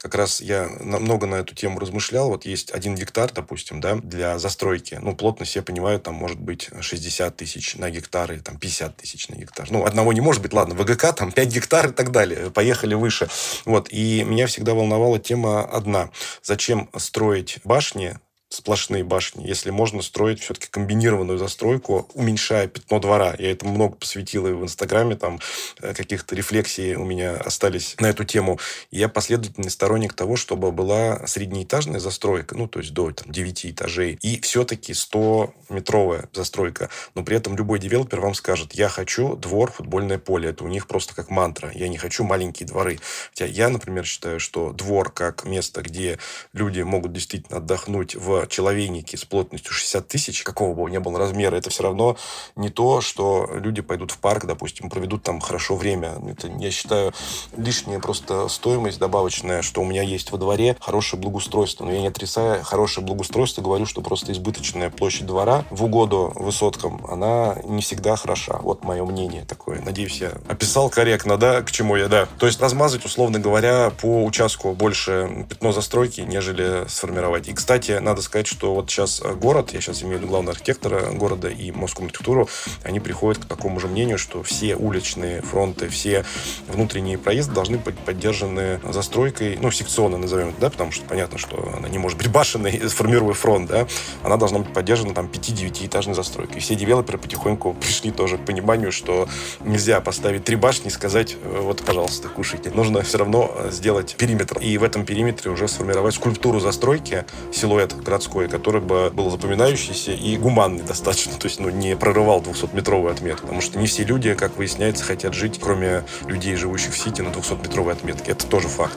как раз я много на эту тему размышлял. Вот есть один гектар, допустим, да, для застройки. Ну, плотность, я понимаю, там может быть 60 тысяч на гектар или там 50 тысяч на гектар. Ну, одного не может быть. Ладно, ВГК там 5 гектар и так далее. Поехали выше. Вот. И меня всегда волновала тема одна. Зачем строить башни сплошные башни, если можно строить все-таки комбинированную застройку, уменьшая пятно двора. Я этому много посвятил и в Инстаграме, там э, каких-то рефлексий у меня остались на эту тему. Я последовательный сторонник того, чтобы была среднеэтажная застройка, ну, то есть до там, 9 этажей, и все-таки 100-метровая застройка. Но при этом любой девелопер вам скажет, я хочу двор, футбольное поле. Это у них просто как мантра. Я не хочу маленькие дворы. Хотя я, например, считаю, что двор как место, где люди могут действительно отдохнуть в человейнике с плотностью 60 тысяч, какого бы ни было размера, это все равно не то, что люди пойдут в парк, допустим, проведут там хорошо время. Это, я считаю, лишняя просто стоимость добавочная, что у меня есть во дворе хорошее благоустройство. Но я не отрицаю хорошее благоустройство, говорю, что просто избыточная площадь двора в угоду высоткам, она не всегда хороша. Вот мое мнение такое. Надеюсь, я описал корректно, да, к чему я, да. То есть размазать, условно говоря, по участку больше пятно застройки, нежели сформировать. И, кстати, надо сказать, что вот сейчас город, я сейчас имею в виду главного архитектора города и Московскую архитектуру, они приходят к такому же мнению, что все уличные фронты, все внутренние проезды должны быть поддержаны застройкой, ну, секционно назовем это, да, потому что понятно, что она не может быть башенной, <laughs> формируя фронт, да, она должна быть поддержана там 5-9 этажной застройкой. И все девелоперы потихоньку <laughs> пришли тоже к пониманию, что нельзя поставить три башни и сказать, э, вот, пожалуйста, кушайте. Нужно все равно э, сделать периметр. И в этом периметре уже сформировать скульптуру застройки, силуэт городской, который бы был запоминающийся и гуманный достаточно, <laughs> то есть ну, не прорывал 200-метровую отметку. Потому что не все люди, как выясняется, хотят жить, кроме людей, живущих в Сити, на 200-метровой отметке. Это тоже факт.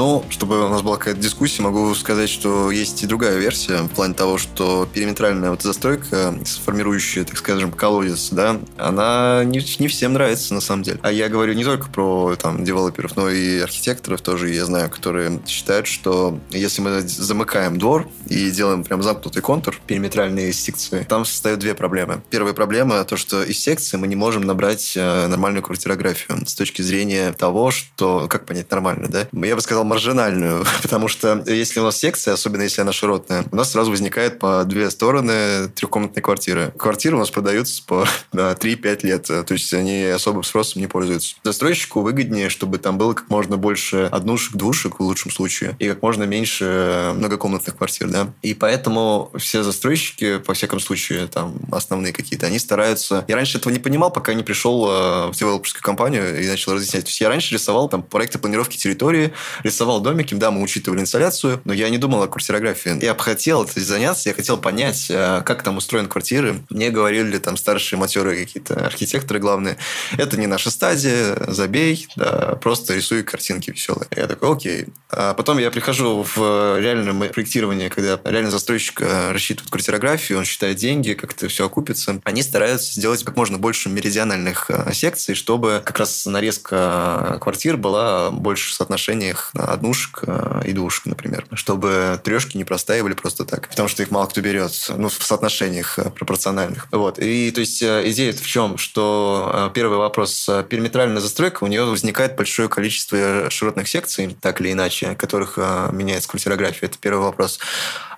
Но, чтобы у нас была какая-то дискуссия, могу сказать, что есть и другая версия в плане того, что периметральная вот застройка, формирующая, так скажем, колодец, да, она не, не всем нравится на самом деле. А я говорю не только про там девелоперов, но и архитекторов тоже я знаю, которые считают, что если мы замыкаем двор и делаем прям замкнутый контур, периметральные секции, там встают две проблемы. Первая проблема то, что из секции мы не можем набрать э, нормальную квартирографию с точки зрения того, что как понять нормально, да? Я бы сказал маржинально идеальную, <laughs> потому что если у нас секция, особенно если она широтная, у нас сразу возникает по две стороны трехкомнатной квартиры. Квартиры у нас продаются по <laughs> да, 3-5 лет, то есть они особым спросом не пользуются. Застройщику выгоднее, чтобы там было как можно больше однушек, двушек в лучшем случае, и как можно меньше многокомнатных квартир, да. И поэтому все застройщики, во всяком случае, там основные какие-то, они стараются... Я раньше этого не понимал, пока не пришел э, в девелоперскую компанию и начал разъяснять. То есть я раньше рисовал там проекты планировки территории, рисовал домики, да, мы учитывали инсталляцию, но я не думал о квартирографии. Я бы хотел это заняться, я хотел понять, э, как там устроены квартиры. Мне говорили там старшие матерые какие-то архитекторы главные, это не наша стадия, забей, да, просто рисуй картинки веселые. Я такой, окей. А потом я прихожу в реальное проектирование, когда реально застройщик э, рассчитывает квартирографию, он считает деньги, как это все окупится. Они стараются сделать как можно больше меридиональных э, секций, чтобы как раз нарезка квартир была больше в соотношениях однушек э, и двушек, например. Чтобы трешки не простаивали просто так. Потому что их мало кто берет. Ну, в соотношениях пропорциональных. Вот. И то есть идея в чем? Что первый вопрос. Периметральная застройка, у нее возникает большое количество широтных секций, так или иначе, которых меняется квартирография. Это первый вопрос.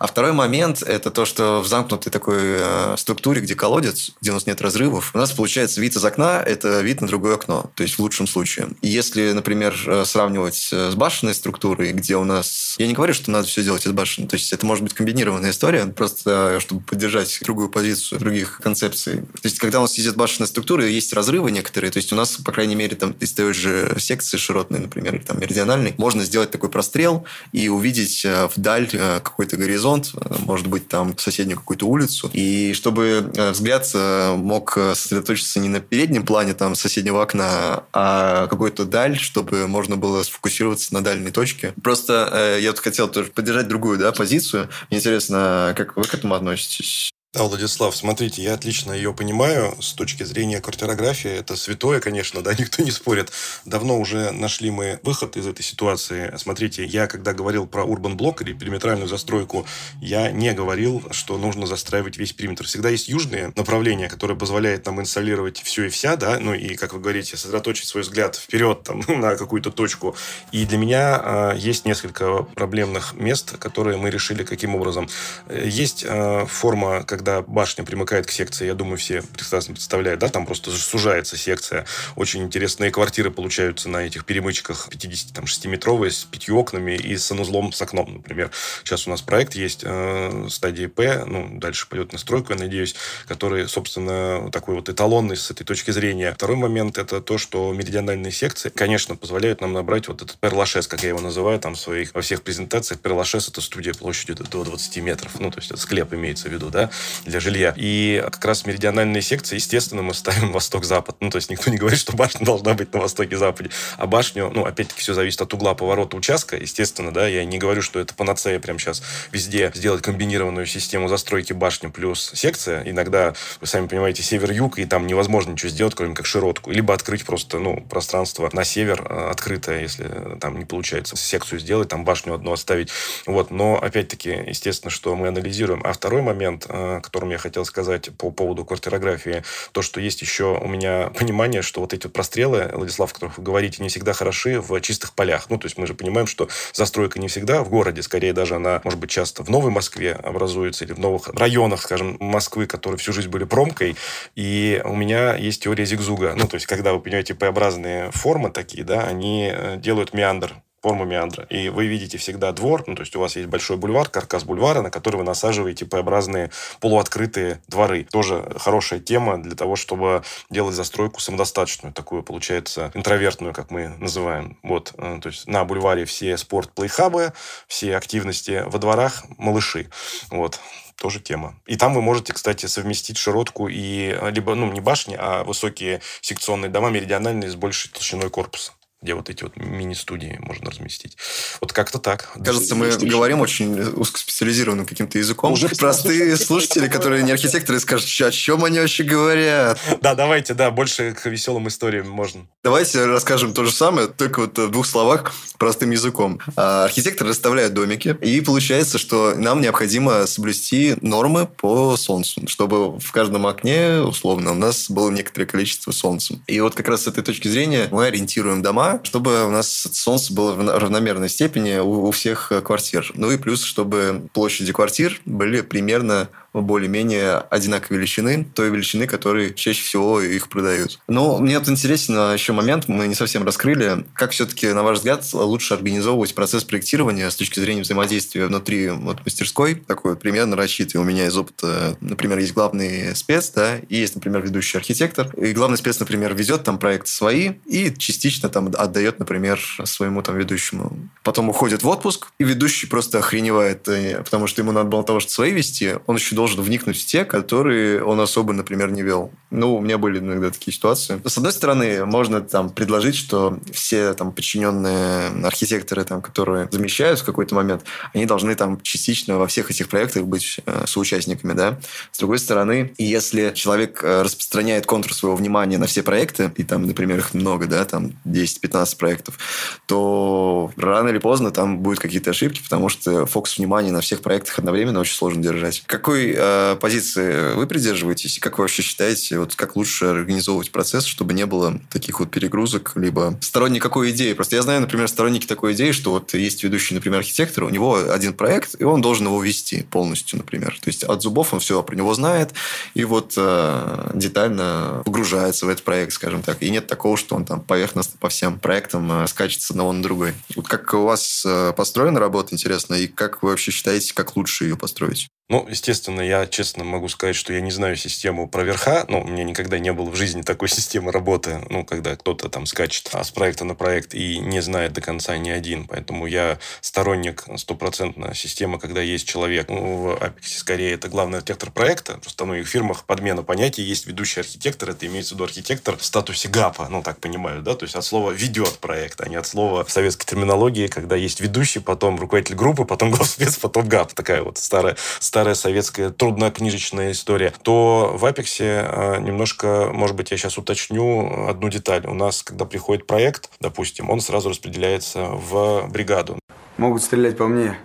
А второй момент – это то, что в замкнутой такой э, структуре, где колодец, где у нас нет разрывов, у нас получается вид из окна – это вид на другое окно, то есть в лучшем случае. И если, например, э, сравнивать э, с башенной структурой, где у нас… Я не говорю, что надо все делать из башен, то есть это может быть комбинированная история, просто чтобы поддержать другую позицию других концепций. То есть когда у нас есть башенная структура, есть разрывы некоторые, то есть у нас, по крайней мере, там из той же секции широтной, например, или там меридиональной, можно сделать такой прострел и увидеть вдаль какой-то горизонт, может быть, там соседнюю какую-то улицу, и чтобы э, взгляд э, мог сосредоточиться не на переднем плане там соседнего окна, а какой-то даль, чтобы можно было сфокусироваться на дальней точке. Просто э, я тут хотел тоже поддержать другую да, позицию. Мне интересно, как вы к этому относитесь? Да, Владислав, смотрите, я отлично ее понимаю с точки зрения квартирографии. Это святое, конечно, да, <laughs> никто не спорит. Давно уже нашли мы выход из этой ситуации. Смотрите, я когда говорил про урбан блок или периметральную застройку, я не говорил, что нужно застраивать весь периметр. Всегда есть южные направления, которые позволяют нам инсталлировать все и вся, да, ну и, как вы говорите, сосредоточить свой взгляд вперед там, <laughs> на какую-то точку. И для меня э, есть несколько проблемных мест, которые мы решили каким образом. Есть э, форма, как когда башня примыкает к секции, я думаю, все прекрасно представляют, да, там просто сужается секция. Очень интересные квартиры получаются на этих перемычках 56-метровые с пятью окнами и с санузлом с окном, например. Сейчас у нас проект есть э, стадии П, ну, дальше пойдет на стройку, я надеюсь, который, собственно, такой вот эталонный с этой точки зрения. Второй момент это то, что меридиональные секции, конечно, позволяют нам набрать вот этот перлашес, как я его называю, там в своих, во всех презентациях. Перлашес это студия площадью до 20 метров. Ну, то есть это склеп имеется в виду, да для жилья. И как раз меридиональные секции, естественно, мы ставим <laughs> восток-запад. Ну, то есть никто не говорит, что башня должна быть на востоке-западе. А башню, ну, опять-таки, все зависит от угла поворота участка, естественно, да, я не говорю, что это панацея прямо сейчас везде сделать комбинированную систему застройки башни плюс секция. Иногда, вы сами понимаете, север-юг, и там невозможно ничего сделать, кроме как широтку. Либо открыть просто, ну, пространство на север э, открытое, если там не получается секцию сделать, там башню одну оставить. Вот, но, опять-таки, естественно, что мы анализируем. А второй момент, э, котором я хотел сказать по поводу квартирографии, то, что есть еще у меня <laughs> понимание, что вот эти прострелы, Владислав, о которых вы говорите, не всегда хороши в чистых полях. Ну, то есть мы же понимаем, что застройка не всегда в городе, скорее даже она, может быть, часто в Новой Москве образуется или в новых районах, скажем, Москвы, которые всю жизнь были промкой. И у меня есть теория зигзуга. Ну, то есть, когда вы понимаете П-образные формы такие, да, они э, делают меандр форму меандра. И вы видите всегда двор, ну, то есть у вас есть большой бульвар, каркас бульвара, на который вы насаживаете П-образные полуоткрытые дворы. Тоже хорошая тема для того, чтобы делать застройку самодостаточную, такую, получается, интровертную, как мы называем. Вот, э, то есть на бульваре все спорт-плейхабы, все активности во дворах, малыши. Вот тоже тема. И там вы можете, кстати, совместить широтку и либо, ну, не башни, а высокие секционные дома меридиональные с большей толщиной корпуса где вот эти вот мини-студии можно разместить. Вот как-то так. Кажется, мы говорим очень узкоспециализированным каким-то языком. Уже Простые слушатели, которые не архитекторы, скажут, о чем они вообще говорят. Да, давайте, да, больше к веселым историям можно. Давайте расскажем то же самое, только вот в двух словах, простым языком. А, архитекторы расставляют домики, и получается, что нам необходимо соблюсти нормы по солнцу, чтобы в каждом окне, условно, у нас было некоторое количество солнца. И вот как раз с этой точки зрения мы ориентируем дома чтобы у нас солнце было в равномерной степени у, у всех э, квартир. Ну и плюс, чтобы площади квартир были примерно более-менее одинаковой величины, той величины, которой чаще всего их продают. Но мне вот интересен а, еще момент, мы не совсем раскрыли, как все-таки, на ваш взгляд, лучше организовывать процесс проектирования с точки зрения взаимодействия внутри вот, мастерской, такой примерно рассчитывай. У меня из опыта, например, есть главный спец, да, и есть, например, ведущий архитектор, и главный спец, например, ведет там проект свои и частично там отдает, например, своему там ведущему. Потом уходит в отпуск, и ведущий просто охреневает, э, потому что ему надо было того, что свои вести, он еще должен вникнуть в те, которые он особо, например, не вел. Ну, у меня были иногда такие ситуации. С одной стороны, можно там предложить, что все там подчиненные архитекторы, там, которые замещают в какой-то момент, они должны там частично во всех этих проектах быть э, соучастниками, да. С другой стороны, если человек э, распространяет контур своего внимания на все проекты, и там, например, их много, да, там 10-15 проектов, то рано или поздно там будут какие-то ошибки, потому что фокус внимания на всех проектах одновременно очень сложно держать. Какой э, позиции вы придерживаетесь? Как вы вообще считаете, вот как лучше организовывать процесс, чтобы не было таких вот перегрузок, либо сторонник какой идеи? Просто я знаю, например, сторонники такой идеи, что вот есть ведущий, например, архитектор, у него один проект, и он должен его вести полностью, например. То есть от зубов он все про него знает, и вот э, детально погружается в этот проект, скажем так. И нет такого, что он там поверхностно по всем проектам э, скачет с одного на другой. Вот как у вас э, построена работа, интересно, и как вы вообще считаете, как лучше ее построить? Ну, естественно, я честно могу сказать, что я не знаю систему про верха. Ну, у меня никогда не было в жизни такой <laughs> системы работы, ну, когда кто-то там скачет с проекта на проект и не знает до конца ни один. Поэтому я сторонник стопроцентно системы, когда есть человек. Ну, в Apex скорее это главный архитектор проекта. Просто ну, в фирмах подмена понятий. Есть ведущий архитектор, это имеется в виду архитектор в статусе ГАПа, ну, так понимаю, да? То есть от слова «ведет проект», а не от слова в советской терминологии, когда есть ведущий, потом руководитель группы, потом <laughs> главспец, потом ГАП. Такая вот старая, старая советская труднокнижечная история, то в Апексе э, немножко, может быть, я сейчас уточню одну деталь. У нас, когда приходит проект, допустим, он сразу распределяется в бригаду. Могут стрелять по мне,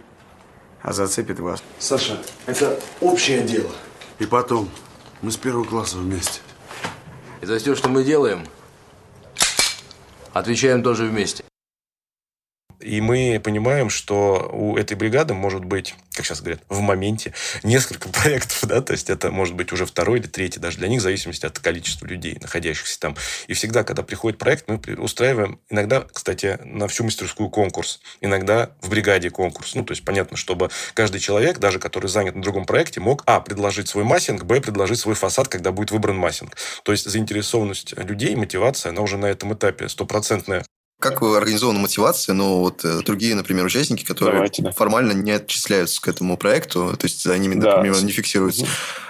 а зацепит вас. Саша, это общее дело. И потом, мы с первого класса вместе. И за все, что мы делаем, отвечаем тоже вместе. И мы понимаем, что у этой бригады может быть, как сейчас говорят, в моменте несколько <laughs> проектов, да, то есть это может быть уже второй или третий, даже для них в зависимости от количества людей, находящихся там. И всегда, когда приходит проект, мы устраиваем иногда, кстати, на всю мастерскую конкурс, иногда в бригаде конкурс. Ну, то есть понятно, чтобы каждый человек, даже который занят на другом проекте, мог, а, предложить свой массинг, б, предложить свой фасад, когда будет выбран массинг. То есть заинтересованность людей, мотивация, она уже на этом этапе стопроцентная. Как организована мотивация, но вот э, другие, например, участники, которые Давайте, да. формально не отчисляются к этому проекту, то есть за ними, Да. например, не фиксируются,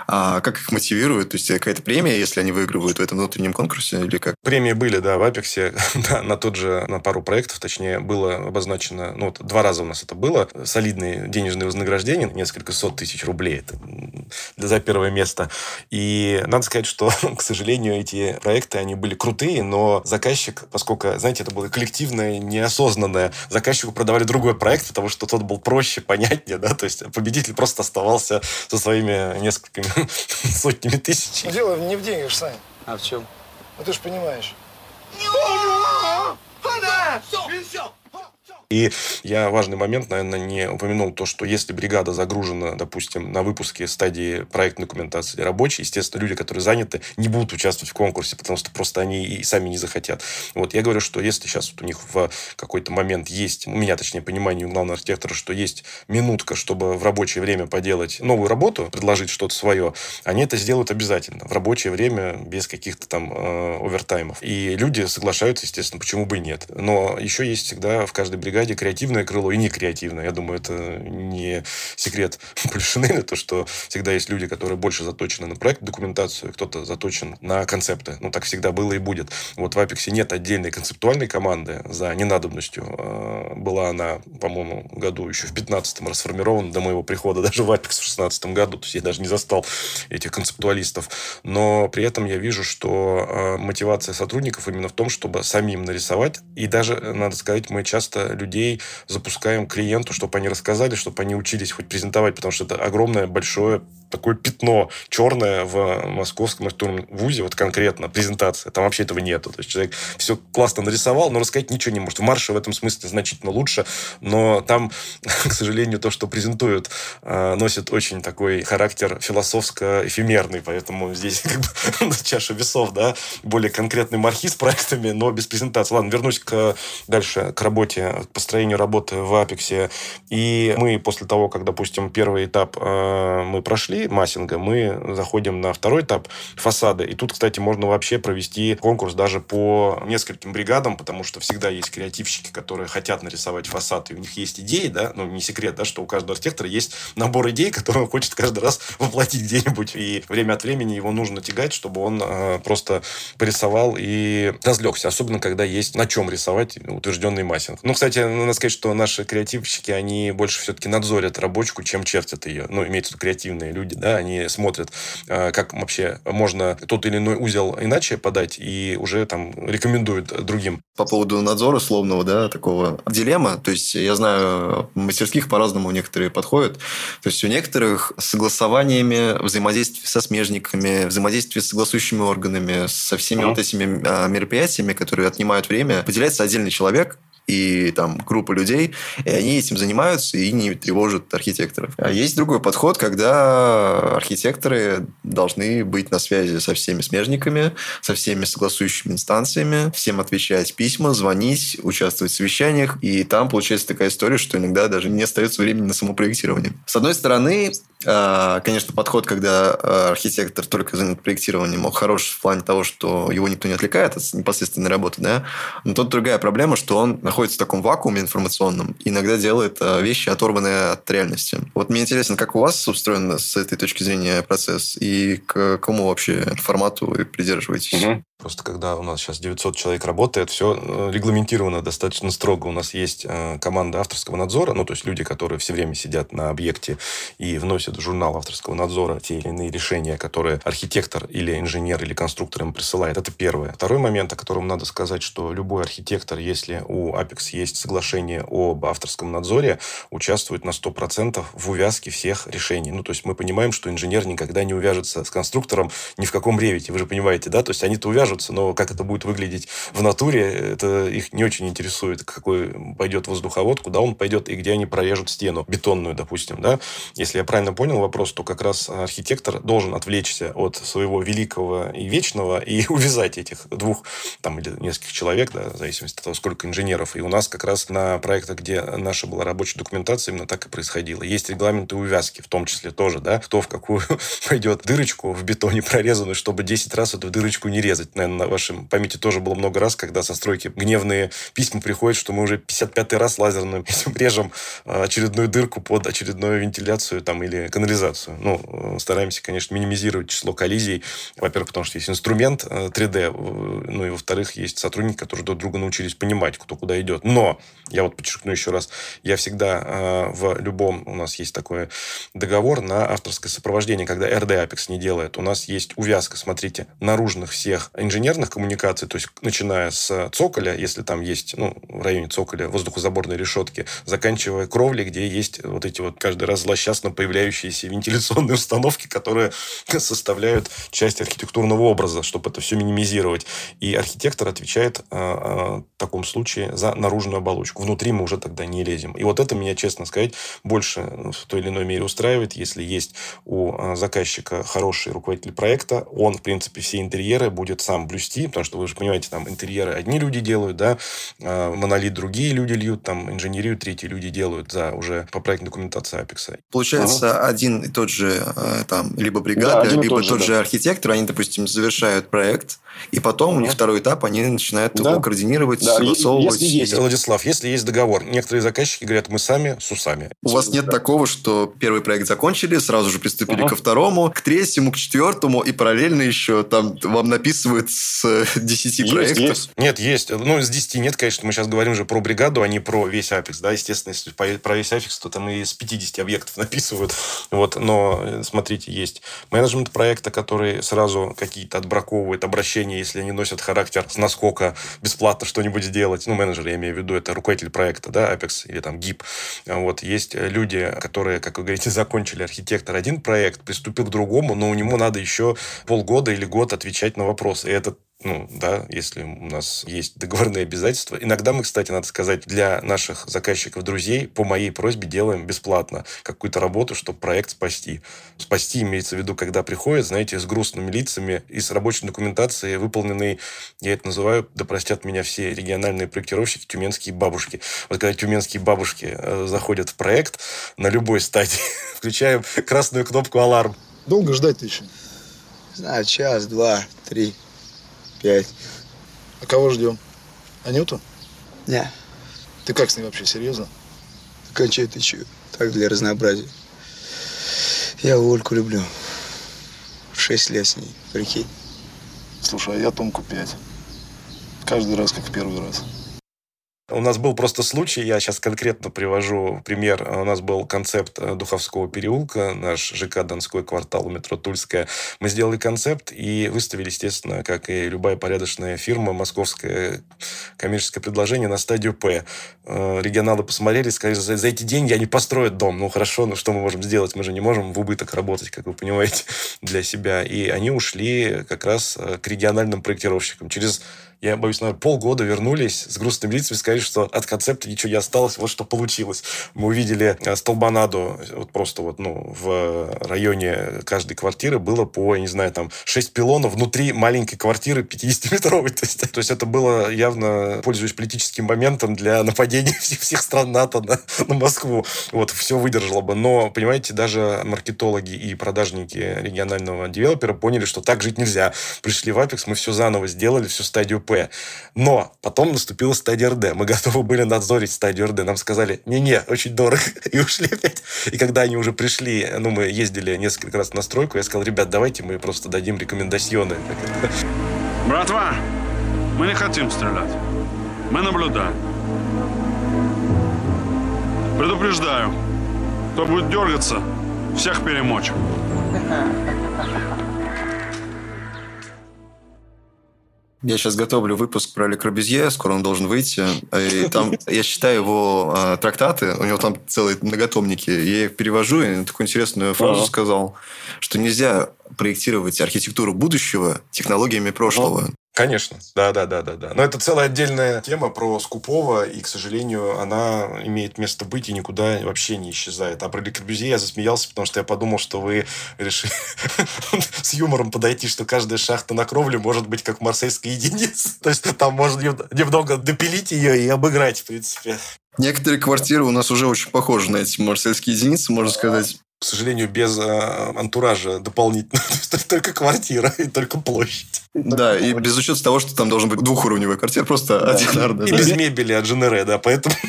а как их мотивируют? То есть какая-то премия, если они выигрывают в этом внутреннем конкурсе, или как? Премии были, да, в Апексе, <laughs> да, на тот же, на пару проектов, точнее, было обозначено, ну, вот два раза у нас это было, солидные денежные вознаграждения, несколько сот тысяч рублей это, за первое место. И надо сказать, что, <laughs> к сожалению, эти проекты, они были крутые, но заказчик, поскольку, знаете, это было коллективное, неосознанное, заказчику продавали другой проект, потому что тот был проще, понятнее, да, то есть победитель просто оставался со своими несколькими <laughs> сотнями тысяч. Дело не в деньгах, Сань. А в чем? Ну ты же понимаешь. И я важный момент, наверное, не упомянул то, что если бригада загружена, допустим, на выпуске стадии проектной документации рабочей, естественно, люди, которые заняты, не будут участвовать в конкурсе, потому что просто они и сами не захотят. Вот я говорю, что если сейчас вот у них в какой-то момент есть, у меня, точнее, понимание у главного архитектора, что есть минутка, чтобы в рабочее время поделать новую работу, предложить что-то свое, они это сделают обязательно в рабочее время без каких-то там э, овертаймов. И люди соглашаются, естественно, почему бы и нет. Но еще есть всегда в каждой бригаде креативное крыло и некреативное. Я думаю, это не секрет <laughs> Полишинеля, то, что всегда есть люди, которые больше заточены на проект, документацию, кто-то заточен на концепты. Ну, так всегда было и будет. Вот в Апексе нет отдельной концептуальной команды за ненадобностью. Э, Была она, по-моему, году еще в 15-м расформирована до моего прихода <laughs> даже в Апекс в 16 году. То есть я даже не застал этих концептуалистов. Но при этом я вижу, что э, мотивация сотрудников именно в том, чтобы самим нарисовать. И даже, э, надо сказать, мы часто людей запускаем к клиенту, чтобы они рассказали, чтобы они учились хоть презентовать, потому что это огромное, большое такое пятно черное в московском архитектурном вузе, вот конкретно презентация. Там вообще этого нету. То есть человек все классно нарисовал, но рассказать ничего не может. В марше в этом смысле значительно лучше, но там, <laughs> к сожалению, то, что презентуют, э, носит очень такой характер философско-эфемерный, поэтому здесь <laughs> как бы чаша весов, да, более конкретный мархи с проектами, но без презентации. Ладно, вернусь к, дальше к работе, к построению работы в Апексе. И мы после того, как, допустим, первый этап э, мы прошли, массинга, мы заходим на второй этап фасада. И тут, кстати, можно вообще провести конкурс даже по нескольким бригадам, потому что всегда есть креативщики, которые хотят нарисовать фасад, и у них есть идеи, да, ну, не секрет, да, что у каждого архитектора есть набор идей, <laughs> которые он хочет каждый раз воплотить где-нибудь, и время от времени его нужно тягать, чтобы он э, просто порисовал и разлегся, особенно когда есть на чем рисовать утвержденный массинг. Ну, кстати, надо сказать, что наши креативщики, они больше все-таки надзорят рабочку, чем чертят ее. Ну, имеется в виду креативные люди, да, они смотрят, э, как вообще можно тот или иной узел иначе подать, и уже там рекомендуют другим. По поводу надзора словного, да, такого дилемма. То есть, я знаю, в мастерских по-разному некоторые подходят. То есть, у некоторых согласованиями, взаимодействие со смежниками, взаимодействие с согласующими органами, со всеми Мгм. вот этими а, мероприятиями, которые отнимают время, выделяется отдельный человек, и там группа людей, и они этим занимаются и не тревожат архитекторов. А есть другой подход, когда архитекторы должны быть на связи со всеми смежниками, со всеми согласующими инстанциями, всем отвечать письма, звонить, участвовать в совещаниях. И там получается такая история, что иногда даже не остается времени на самопроектирование. С одной стороны, а, конечно, подход, когда а, архитектор только занят проектированием, он хорош в плане того, что его никто не отвлекает от непосредственной работы, да. Но тут другая проблема, что он находится в таком вакууме информационном иногда делает а, вещи, оторванные от реальности. Вот мне интересно, как у вас устроен с этой точки зрения процесс и к какому вообще формату вы придерживаетесь? Просто когда у нас сейчас 900 человек работает, все регламентировано достаточно строго. У нас есть э, команда авторского надзора, ну, то есть люди, которые все время сидят на объекте и вносят в журнал авторского надзора те или иные решения, которые архитектор или инженер или конструктор им присылает. Это первое. Второй момент, о котором надо сказать, что любой архитектор, если у Apex есть соглашение об авторском надзоре, участвует на 100% в увязке всех решений. Ну, то есть мы понимаем, что инженер никогда не увяжется с конструктором ни в каком ревите. Вы же понимаете, да? То есть они-то увяжутся, но как это будет выглядеть в натуре, это их не очень интересует, какой пойдет воздуховод, куда он пойдет и где они прорежут стену бетонную, допустим, да? Если я правильно понял вопрос, то как раз архитектор должен отвлечься от своего великого и вечного и <laughs> увязать этих двух там или нескольких человек, да, в зависимости от того, сколько инженеров. И у нас как раз на проектах, где наша была рабочая документация, именно так и происходило. Есть регламенты увязки, в том числе тоже, да, кто в какую <laughs> пойдет дырочку в бетоне прорезанную, чтобы 10 раз эту дырочку не резать. Наверное, на вашем памяти тоже было много раз, когда со стройки гневные письма приходят, что мы уже 55 раз лазерным этим <laughs> режем а, очередную дырку под очередную вентиляцию там или канализацию. Ну, э, стараемся, конечно, минимизировать число коллизий. Во-первых, потому что есть инструмент э, 3D, э, ну и во-вторых, есть сотрудники, которые друг друга научились понимать, кто куда идет. Но, я вот подчеркну еще раз, я всегда э, в любом, у нас есть такой договор на авторское сопровождение, когда РД Apex не делает. У нас есть увязка, смотрите, наружных всех инженерных коммуникаций, то есть начиная с цоколя, если там есть, ну, в районе цоколя воздухозаборной решетки, заканчивая кровлей, где есть вот эти вот каждый раз злосчастно появляющиеся вентиляционные установки, которые составляют часть архитектурного образа, чтобы это все минимизировать. И архитектор отвечает э, э, в таком случае за наружную оболочку. Внутри мы уже тогда не лезем. И вот это меня, честно сказать, больше в той или иной мере устраивает, если есть у э, заказчика хороший руководитель проекта, он, в принципе, все интерьеры будет сам блюсти, потому что вы же понимаете, там интерьеры одни люди делают, да, э, монолит другие люди льют, там инженерию третьи люди делают за уже по проектной документации Апекса. Получается, один и тот же э, там либо Да, бригада, и либо тот же, тот да. же архитектор, они, допустим, завершают проект, и потом у них второй этап, они начинают Да. его координировать, Да, согласовывать. если есть, Владислав, если есть договор, некоторые заказчики говорят, мы сами с усами. У вас нет такого, что первый проект закончили, сразу же приступили Ага. ко второму, к третьему, к четвертому, и параллельно еще там вам написывают с <laughs> э, 10 проектов. Нет, есть. Ну, с 10 нет, конечно. Мы сейчас говорим же про бригаду, а не про весь Апекс. Да, естественно, если про весь Апекс, то там и с 50 объектов <laughs> написывают. Вот. Но, э, смотрите, есть менеджмент проекта, который сразу какие-то отбраковывает обращения предложения, если они носят характер с наскока бесплатно что-нибудь сделать. Ну, менеджер, я имею в виду, это руководитель проекта, да, Apex или там GIP. Вот есть люди, которые, как вы говорите, <laughs> закончили архитектор один проект, приступил к другому, но у него надо еще полгода или год отвечать на вопросы. И это ну, да, если у нас есть договорные обязательства. Иногда мы, кстати, надо сказать, для наших заказчиков, друзей, по моей просьбе делаем бесплатно какую-то работу, чтобы проект спасти. Спасти имеется в виду, когда приходят, знаете, с грустными лицами и с рабочей документацией, выполненной, я это называю, да простят меня все региональные проектировщики, тюменские бабушки. Вот когда тюменские бабушки э, заходят в проект на любой стадии, <laughs> включаем красную кнопку «Аларм». Долго ждать-то еще? Знаю, час, два, три, пять. А кого ждем? Анюту? Не, Ты как с ней вообще, серьезно? кончай ты чё. Так, для разнообразия. Я Ольку люблю. Шесть лет с ней, прикинь. Слушай, а я Томку 5. Каждый раз, как в первый раз. У нас был просто случай, я сейчас конкретно привожу пример. У нас был концепт э, Духовского переулка, наш ЖК Донской квартал метро Тульская. Мы сделали концепт и выставили, естественно, как и любая порядочная фирма, московское коммерческое предложение на стадию П. Э, Регионалы посмотрели, сказали, за, за эти деньги они построят дом. Ну, хорошо, ну что мы можем сделать? Мы же не можем в убыток работать, как вы понимаете, <laughs> для себя. И они ушли как раз э, к региональным проектировщикам. Через я боюсь, наверное, полгода вернулись с грустными лицами, сказали, что от концепта ничего не осталось, вот что получилось. Мы увидели э, столбанаду, вот просто вот, ну, в районе каждой квартиры было по, я не знаю, там, 6 пилонов внутри маленькой квартиры 50-метровой. <laughs> То есть, то есть это было явно, пользуясь политическим моментом, для нападения <laughs> всех, всех стран НАТО на, на Москву. Вот, все выдержало бы. Но, понимаете, даже маркетологи и продажники регионального девелопера поняли, что так жить нельзя. Пришли в Apex, мы все заново сделали, всю стадию П. Но потом наступила стадия РД. Мы готовы были надзорить стадию РД. Нам сказали, не-не, очень дорого. <laughs> И ушли опять. И когда они уже пришли, ну, мы ездили несколько раз на стройку, я сказал, ребят, давайте мы просто дадим рекомендационы. <laughs> Братва, мы не хотим стрелять. Мы наблюдаем. Предупреждаю, кто будет дергаться, всех перемочим. <laughs> Я сейчас готовлю выпуск про Ле Корбюзье, скоро он должен выйти. И там я читаю его э, трактаты, у него там целые многотомники. Я их перевожу, и такую интересную фразу сказал, что нельзя проектировать архитектуру будущего технологиями прошлого. Конечно, да, да, да, да, да. Но это целая отдельная тема про Скупова, и, к сожалению, она имеет место быть и никуда вообще не исчезает. А про Ле Корбюзье я засмеялся, потому что я подумал, что вы решили <laughs> с юмором подойти, что каждая шахта на кровле может быть как марсельская единица. То есть там можно нем- немного допилить ее и обыграть, в принципе. Некоторые квартиры у нас уже очень похожи на эти марсельские единицы, можно сказать. К сожалению, без э, антуража дополнительно. <laughs> Только квартира и только площадь. Да, и без учета того, что там должен быть двухуровневая квартира, просто одинарная. И да. без мебели от Женере, да, поэтому... <laughs>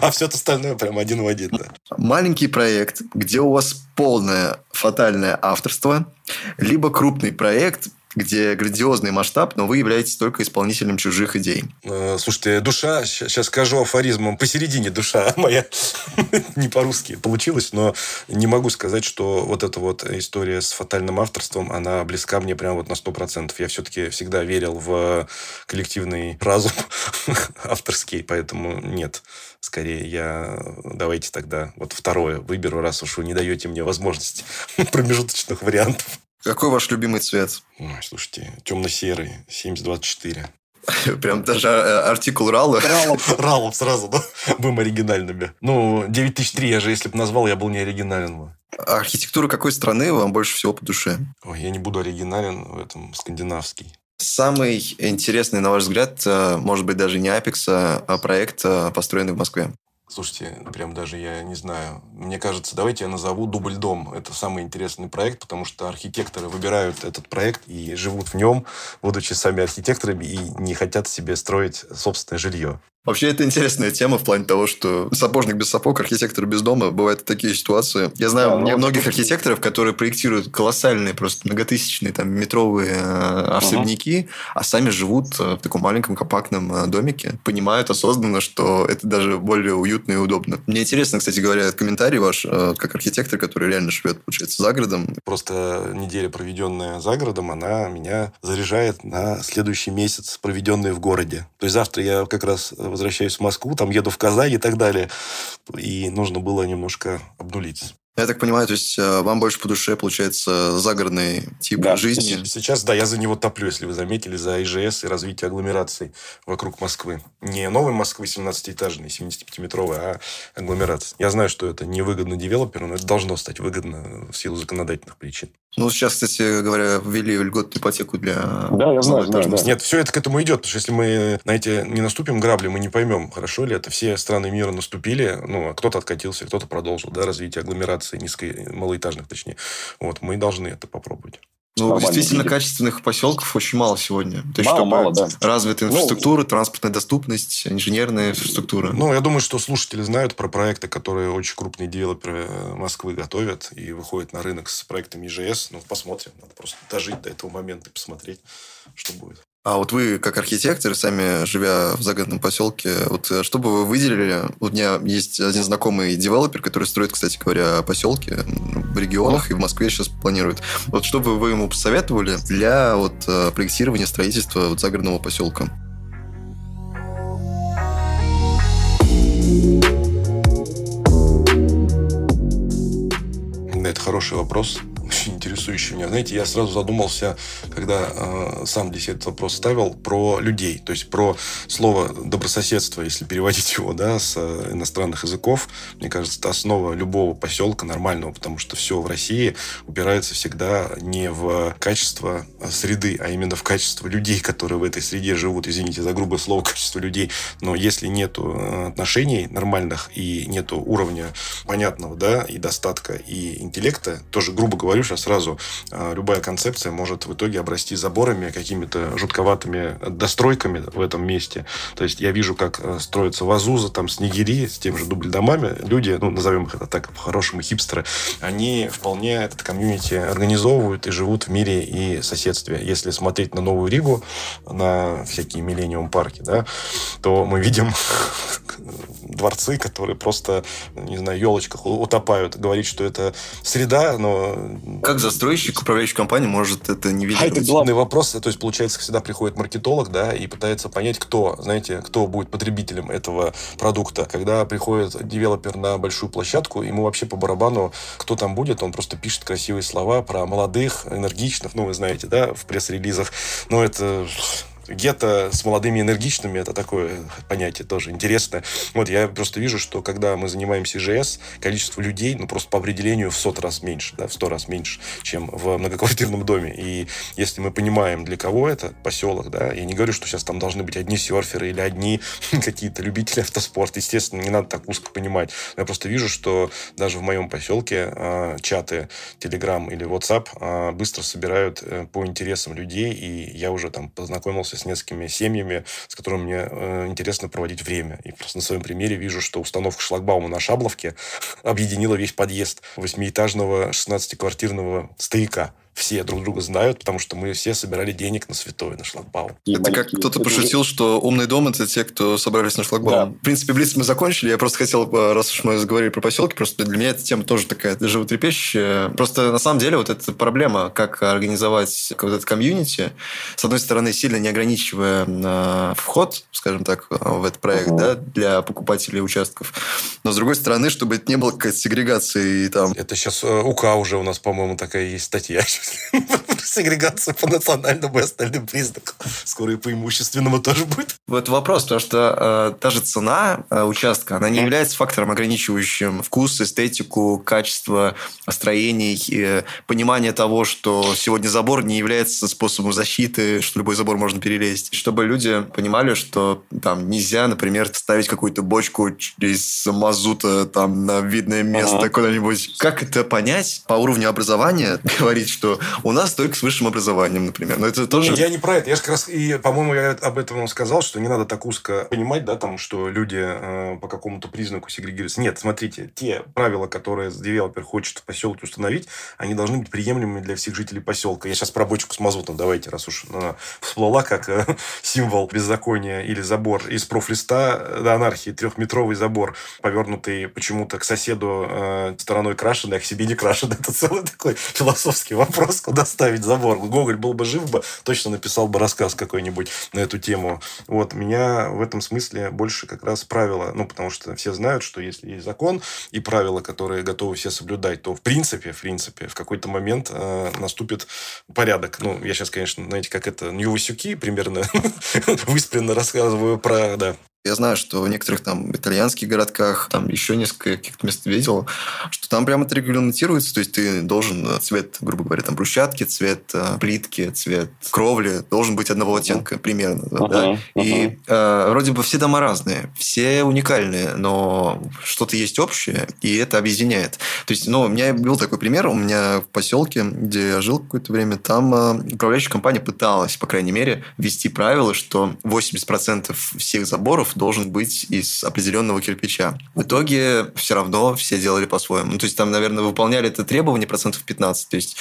А все остальное прям один в один, да. Маленький проект, где у вас полное фатальное авторство, либо крупный проект, где грандиозный масштаб, но вы являетесь только исполнителем чужих идей. Э, Слушайте, душа, сейчас скажу афоризмом, посередине душа <laughs> моя, <laughs> не по-русски получилось, но не могу сказать, что вот эта вот история с фатальным авторством, она близка мне прям вот на 100%. Я все-таки всегда верил в коллективный разум <laughs> авторский, поэтому нет. Скорее, я давайте тогда вот второе выберу, раз уж вы не даете мне возможности промежуточных вариантов. Какой ваш любимый цвет? Ой, слушайте, темно-серый, 7024. <laughs> Прям даже э, артикул Рала. Ралов <laughs> сразу, да? Будем оригинальными. Ну, 9003 я же, если бы назвал, я был не оригинален бы. Архитектура какой страны вам больше всего по душе? Ой, я не буду оригинален в этом скандинавский. Самый интересный, на ваш взгляд, э, может быть, даже не Apex, а проект, э, построенный в Москве. Слушайте, прям даже я не знаю. Мне кажется, давайте я назову «Дубль дом». Это самый интересный проект, потому что архитекторы выбирают этот проект и живут в нем, будучи сами архитекторами, и не хотят себе строить собственное жилье. Вообще, это интересная тема в плане того, что сапожник без сапог, архитектор без дома. Бывают такие ситуации. Я знаю Да, ну, многих это- архитекторов, которые проектируют колоссальные, просто многотысячные, там, метровые э, особняки, а сами живут э, в таком маленьком компактном э, домике. Понимают осознанно, что это даже более уютно и удобно. Мне интересно, кстати говоря, комментарий ваш, как архитектор, который реально живет, получается, за городом. Просто неделя, проведенная за городом, она меня заряжает на следующий месяц, проведенный в городе. То есть завтра я как раз возвращаюсь в Москву, там еду в Казань и так далее. И нужно было немножко обнулиться. Я так понимаю, то есть э, вам больше по душе, получается, загородный тип Да. жизни. Сейчас, да, я за него топлю, если вы заметили, за ИЖС и развитие агломераций вокруг Москвы. Не новой Москвы 17-этажной, 75-метровой, а агломерации. Я знаю, что это невыгодно девелоперу, но это должно стать выгодно в силу законодательных причин. Ну, сейчас, кстати говоря, ввели льготную ипотеку для... Да, я знаю, знаю, да. Нет, все это к этому идет, потому что если мы на эти не наступим грабли, мы не поймем, хорошо ли это. Все страны мира наступили, ну, а кто-то откатился, кто-то продолжил, да, развитие агломерации низкой, малоэтажных, точнее. Вот, мы должны это попробовать. Ну, действительно, видит. качественных поселков очень мало сегодня. То есть, Мало, чтобы мало, да. развитая Ну, инфраструктура, транспортная доступность, инженерная инфраструктура. Ну, я думаю, что слушатели знают про проекты, которые очень крупные девелоперы э, Москвы готовят и выходят на рынок с проектами ИЖС. Ну, посмотрим. Надо просто дожить до этого момента и посмотреть, что будет. А вот вы, как архитектор, сами живя в загородном поселке, вот э, что бы вы выделили? У меня есть один знакомый девелопер, который строит, кстати говоря, поселки в регионах и в Москве сейчас планирует. Вот что бы вы ему посоветовали для вот э, проектирования строительства вот загородного поселка? Это хороший вопрос, очень интересующий меня. Знаете, я сразу задумался, когда э, сам здесь этот вопрос ставил, про людей. То есть про слово добрососедство, если переводить его да, с э, иностранных языков. Мне кажется, это основа любого поселка нормального, потому что все в России упирается всегда не в качество э, среды, а именно в качество людей, которые в этой среде живут. Извините за грубое слово, качество людей. Но если нету э, отношений нормальных и нету уровня понятного, да, и достатка, и интеллекта, тоже, грубо говорю, сейчас сразу э, любая концепция может в итоге обрасти заборами, какими-то жутковатыми достройками в этом месте. То есть я вижу, как э, строятся вазуза, там, снегири с тем же дубль-домами. Люди, ну, назовем их это так, по-хорошему, хипстеры, они вполне этот комьюнити организовывают и живут в мире и соседстве. Если смотреть на Новую Ригу, на всякие миллениум парки, да, то мы видим <laughs> дворцы, которые просто, не знаю, елочках утопают. Говорить, что это среда, но... Как застройщик, управляющая компания может это нивелировать? Главный вопрос, то есть, получается, всегда приходит маркетолог, да, и пытается понять, кто, знаете, кто будет потребителем этого продукта. Когда приходит девелопер на большую площадку, ему вообще по барабану, кто там будет, он просто пишет красивые слова про молодых, энергичных, ну, вы знаете, да, в пресс-релизах. Но это гетто с молодыми энергичными, это такое понятие тоже интересное. Вот я просто вижу, что когда мы занимаемся ИЖС, количество людей, ну, просто по определению в сот раз меньше, да, в сто раз меньше, чем в многоквартирном доме. И если мы понимаем, для кого это поселок, да, я не говорю, что сейчас там должны быть одни серферы или одни <laughs> какие-то любители автоспорта. Естественно, не надо так узко понимать. Я просто вижу, что даже в моем поселке э, чаты Telegram или WhatsApp э, быстро собирают э, по интересам людей, и я уже там познакомился с несколькими семьями, с которыми мне э, интересно проводить время. И просто на своем примере вижу, что установка шлагбаума на Шабловке <laughs> объединила весь подъезд восьмиэтажного 16-квартирного стояка. Все друг друга знают, потому что мы все собирали денег на святой, на шлагбаум. Это как кто-то пошутил, что умный дом – это те, кто собрались на шлагбаум. Да. В принципе, Блиц мы закончили. Я просто хотел, э, раз уж мы заговорили про поселки, просто для меня эта тема тоже такая животрепещущая. Просто на самом деле вот эта проблема, как организовать вот этот комьюнити, с одной стороны, сильно не ограничивая э, вход, скажем так, э, в этот проект, Мгм. да, для покупателей участков, но с другой стороны, чтобы это не было какой-то сегрегации и там Это сейчас УК уже у нас, по-моему, такая есть статья. Сегрегация по национальному и остальным признакам. Скоро и по имущественному тоже будет. Вот вопрос, потому что э, та же цена э, участка, она не является фактором, ограничивающим вкус, эстетику, качество строений, э, понимание того, что сегодня забор не является способом защиты, что любой забор можно перелезть. Чтобы люди понимали, что там нельзя, например, ставить какую-то бочку из мазута там на видное место Ага. куда-нибудь. Как это понять по уровню образования? <laughs> Говорить, что у нас только с высшим образованием, например. Но это тоже... Я не про это. Я же как раз, и, по-моему, я об этом сказал, что не надо так узко понимать, да, там, что люди э, по какому-то признаку сегрегируются. Нет, смотрите, те правила, которые девелопер хочет в поселке установить, они должны быть приемлемыми для всех жителей поселка. Я сейчас про бочку с мазутом, давайте, раз уж она всплыла как э, <laughs> символ беззакония или забор из профлиста до анархии, трехметровый забор, повернутый почему-то к соседу э, стороной крашеный, а к себе не крашеный. <laughs> Это целый такой философский вопрос, куда <laughs> ставить забор. Гоголь был бы жив бы, точно написал бы рассказ какой-нибудь на эту тему. Вот, меня в этом смысле больше как раз правила, ну, потому что все знают, что если есть закон и правила, которые готовы все соблюдать, то в принципе, в принципе, в какой-то момент э, наступит порядок. Ну, я сейчас, конечно, знаете, как это, Нью-Васюки примерно <laughs> выспренно рассказываю про, да, Я знаю, что в некоторых там итальянских городках, там еще несколько каких-то мест видел, что там прямо это регламентируется, то есть ты должен э, цвет, грубо говоря, там брусчатки, цвет э, плитки, цвет кровли должен быть одного оттенка примерно, да? И э, вроде бы все дома разные, все уникальные, но что-то есть общее, и это объединяет. То есть, ну, у меня был такой пример, у меня в поселке, где я жил какое-то время, там э, управляющая компания пыталась, по крайней мере, ввести правило, что 80% всех заборов должен быть из определенного кирпича. В итоге все равно все делали по-своему. Ну, то есть там, наверное, выполняли это требование процентов 15. То есть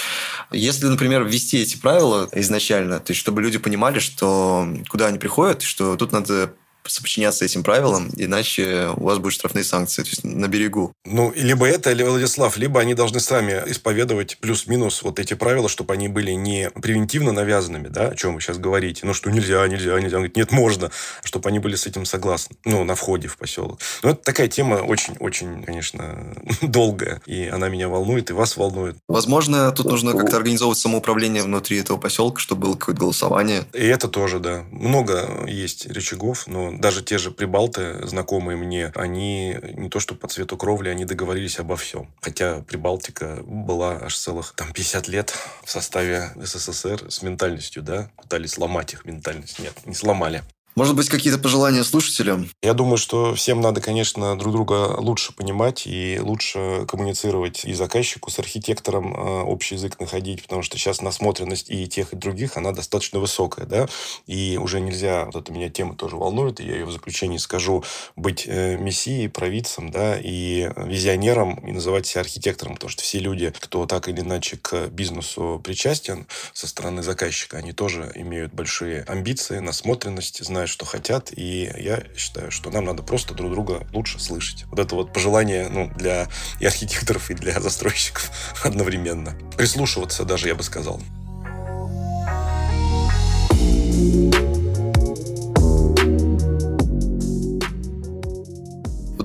если, например, ввести эти правила изначально, то есть чтобы люди понимали, что куда они приходят, что тут надо соподчиняться этим правилам, иначе у вас будут штрафные санкции, то есть на берегу. Ну, либо это, либо Владислав, либо они должны сами исповедовать плюс-минус вот эти правила, чтобы они были не превентивно навязанными, да, о чем вы сейчас говорите, ну, что нельзя, нельзя, нельзя. Он говорит, нет, можно, чтобы они были с этим согласны, ну, на входе в поселок. Ну, это такая тема очень-очень, конечно, <laughs> долгая, и она меня волнует, и вас волнует. Возможно, тут нужно как-то организовывать самоуправление внутри этого поселка, чтобы было какое-то голосование. И это тоже, да. Много есть рычагов, но даже те же прибалты, знакомые мне, они не то что по цвету кровли, они договорились обо всем. Хотя Прибалтика была аж целых там 50 лет в составе СССР с ментальностью, да, пытались сломать их ментальность. Нет, не сломали. Может быть, какие-то пожелания слушателям? Я думаю, что всем надо, конечно, друг друга лучше понимать и лучше коммуницировать и заказчику с архитектором э, общий язык находить, потому что сейчас насмотренность и тех, и других, она достаточно высокая, да, и уже нельзя, вот эта меня тема тоже волнует, и я ее в заключении скажу, быть э, мессией, провидцем, да, и визионером, и называть себя архитектором, потому что все люди, кто так или иначе к бизнесу причастен со стороны заказчика, они тоже имеют большие амбиции, насмотренность, знают, что хотят, и я считаю, что нам надо просто друг друга лучше слышать. Вот это вот пожелание ну, для и архитекторов, и для застройщиков <laughs> одновременно. Прислушиваться даже, я бы сказал.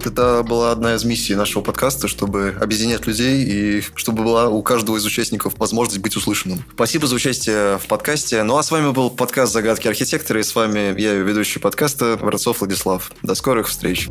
Это была одна из миссий нашего подкаста, чтобы объединять людей и чтобы была у каждого из участников возможность быть услышанным. Спасибо за участие в подкасте. Ну а с вами был подкаст «Загадки архитектора» и с вами я, ведущий подкаста Воронцов Владислав. До скорых встреч.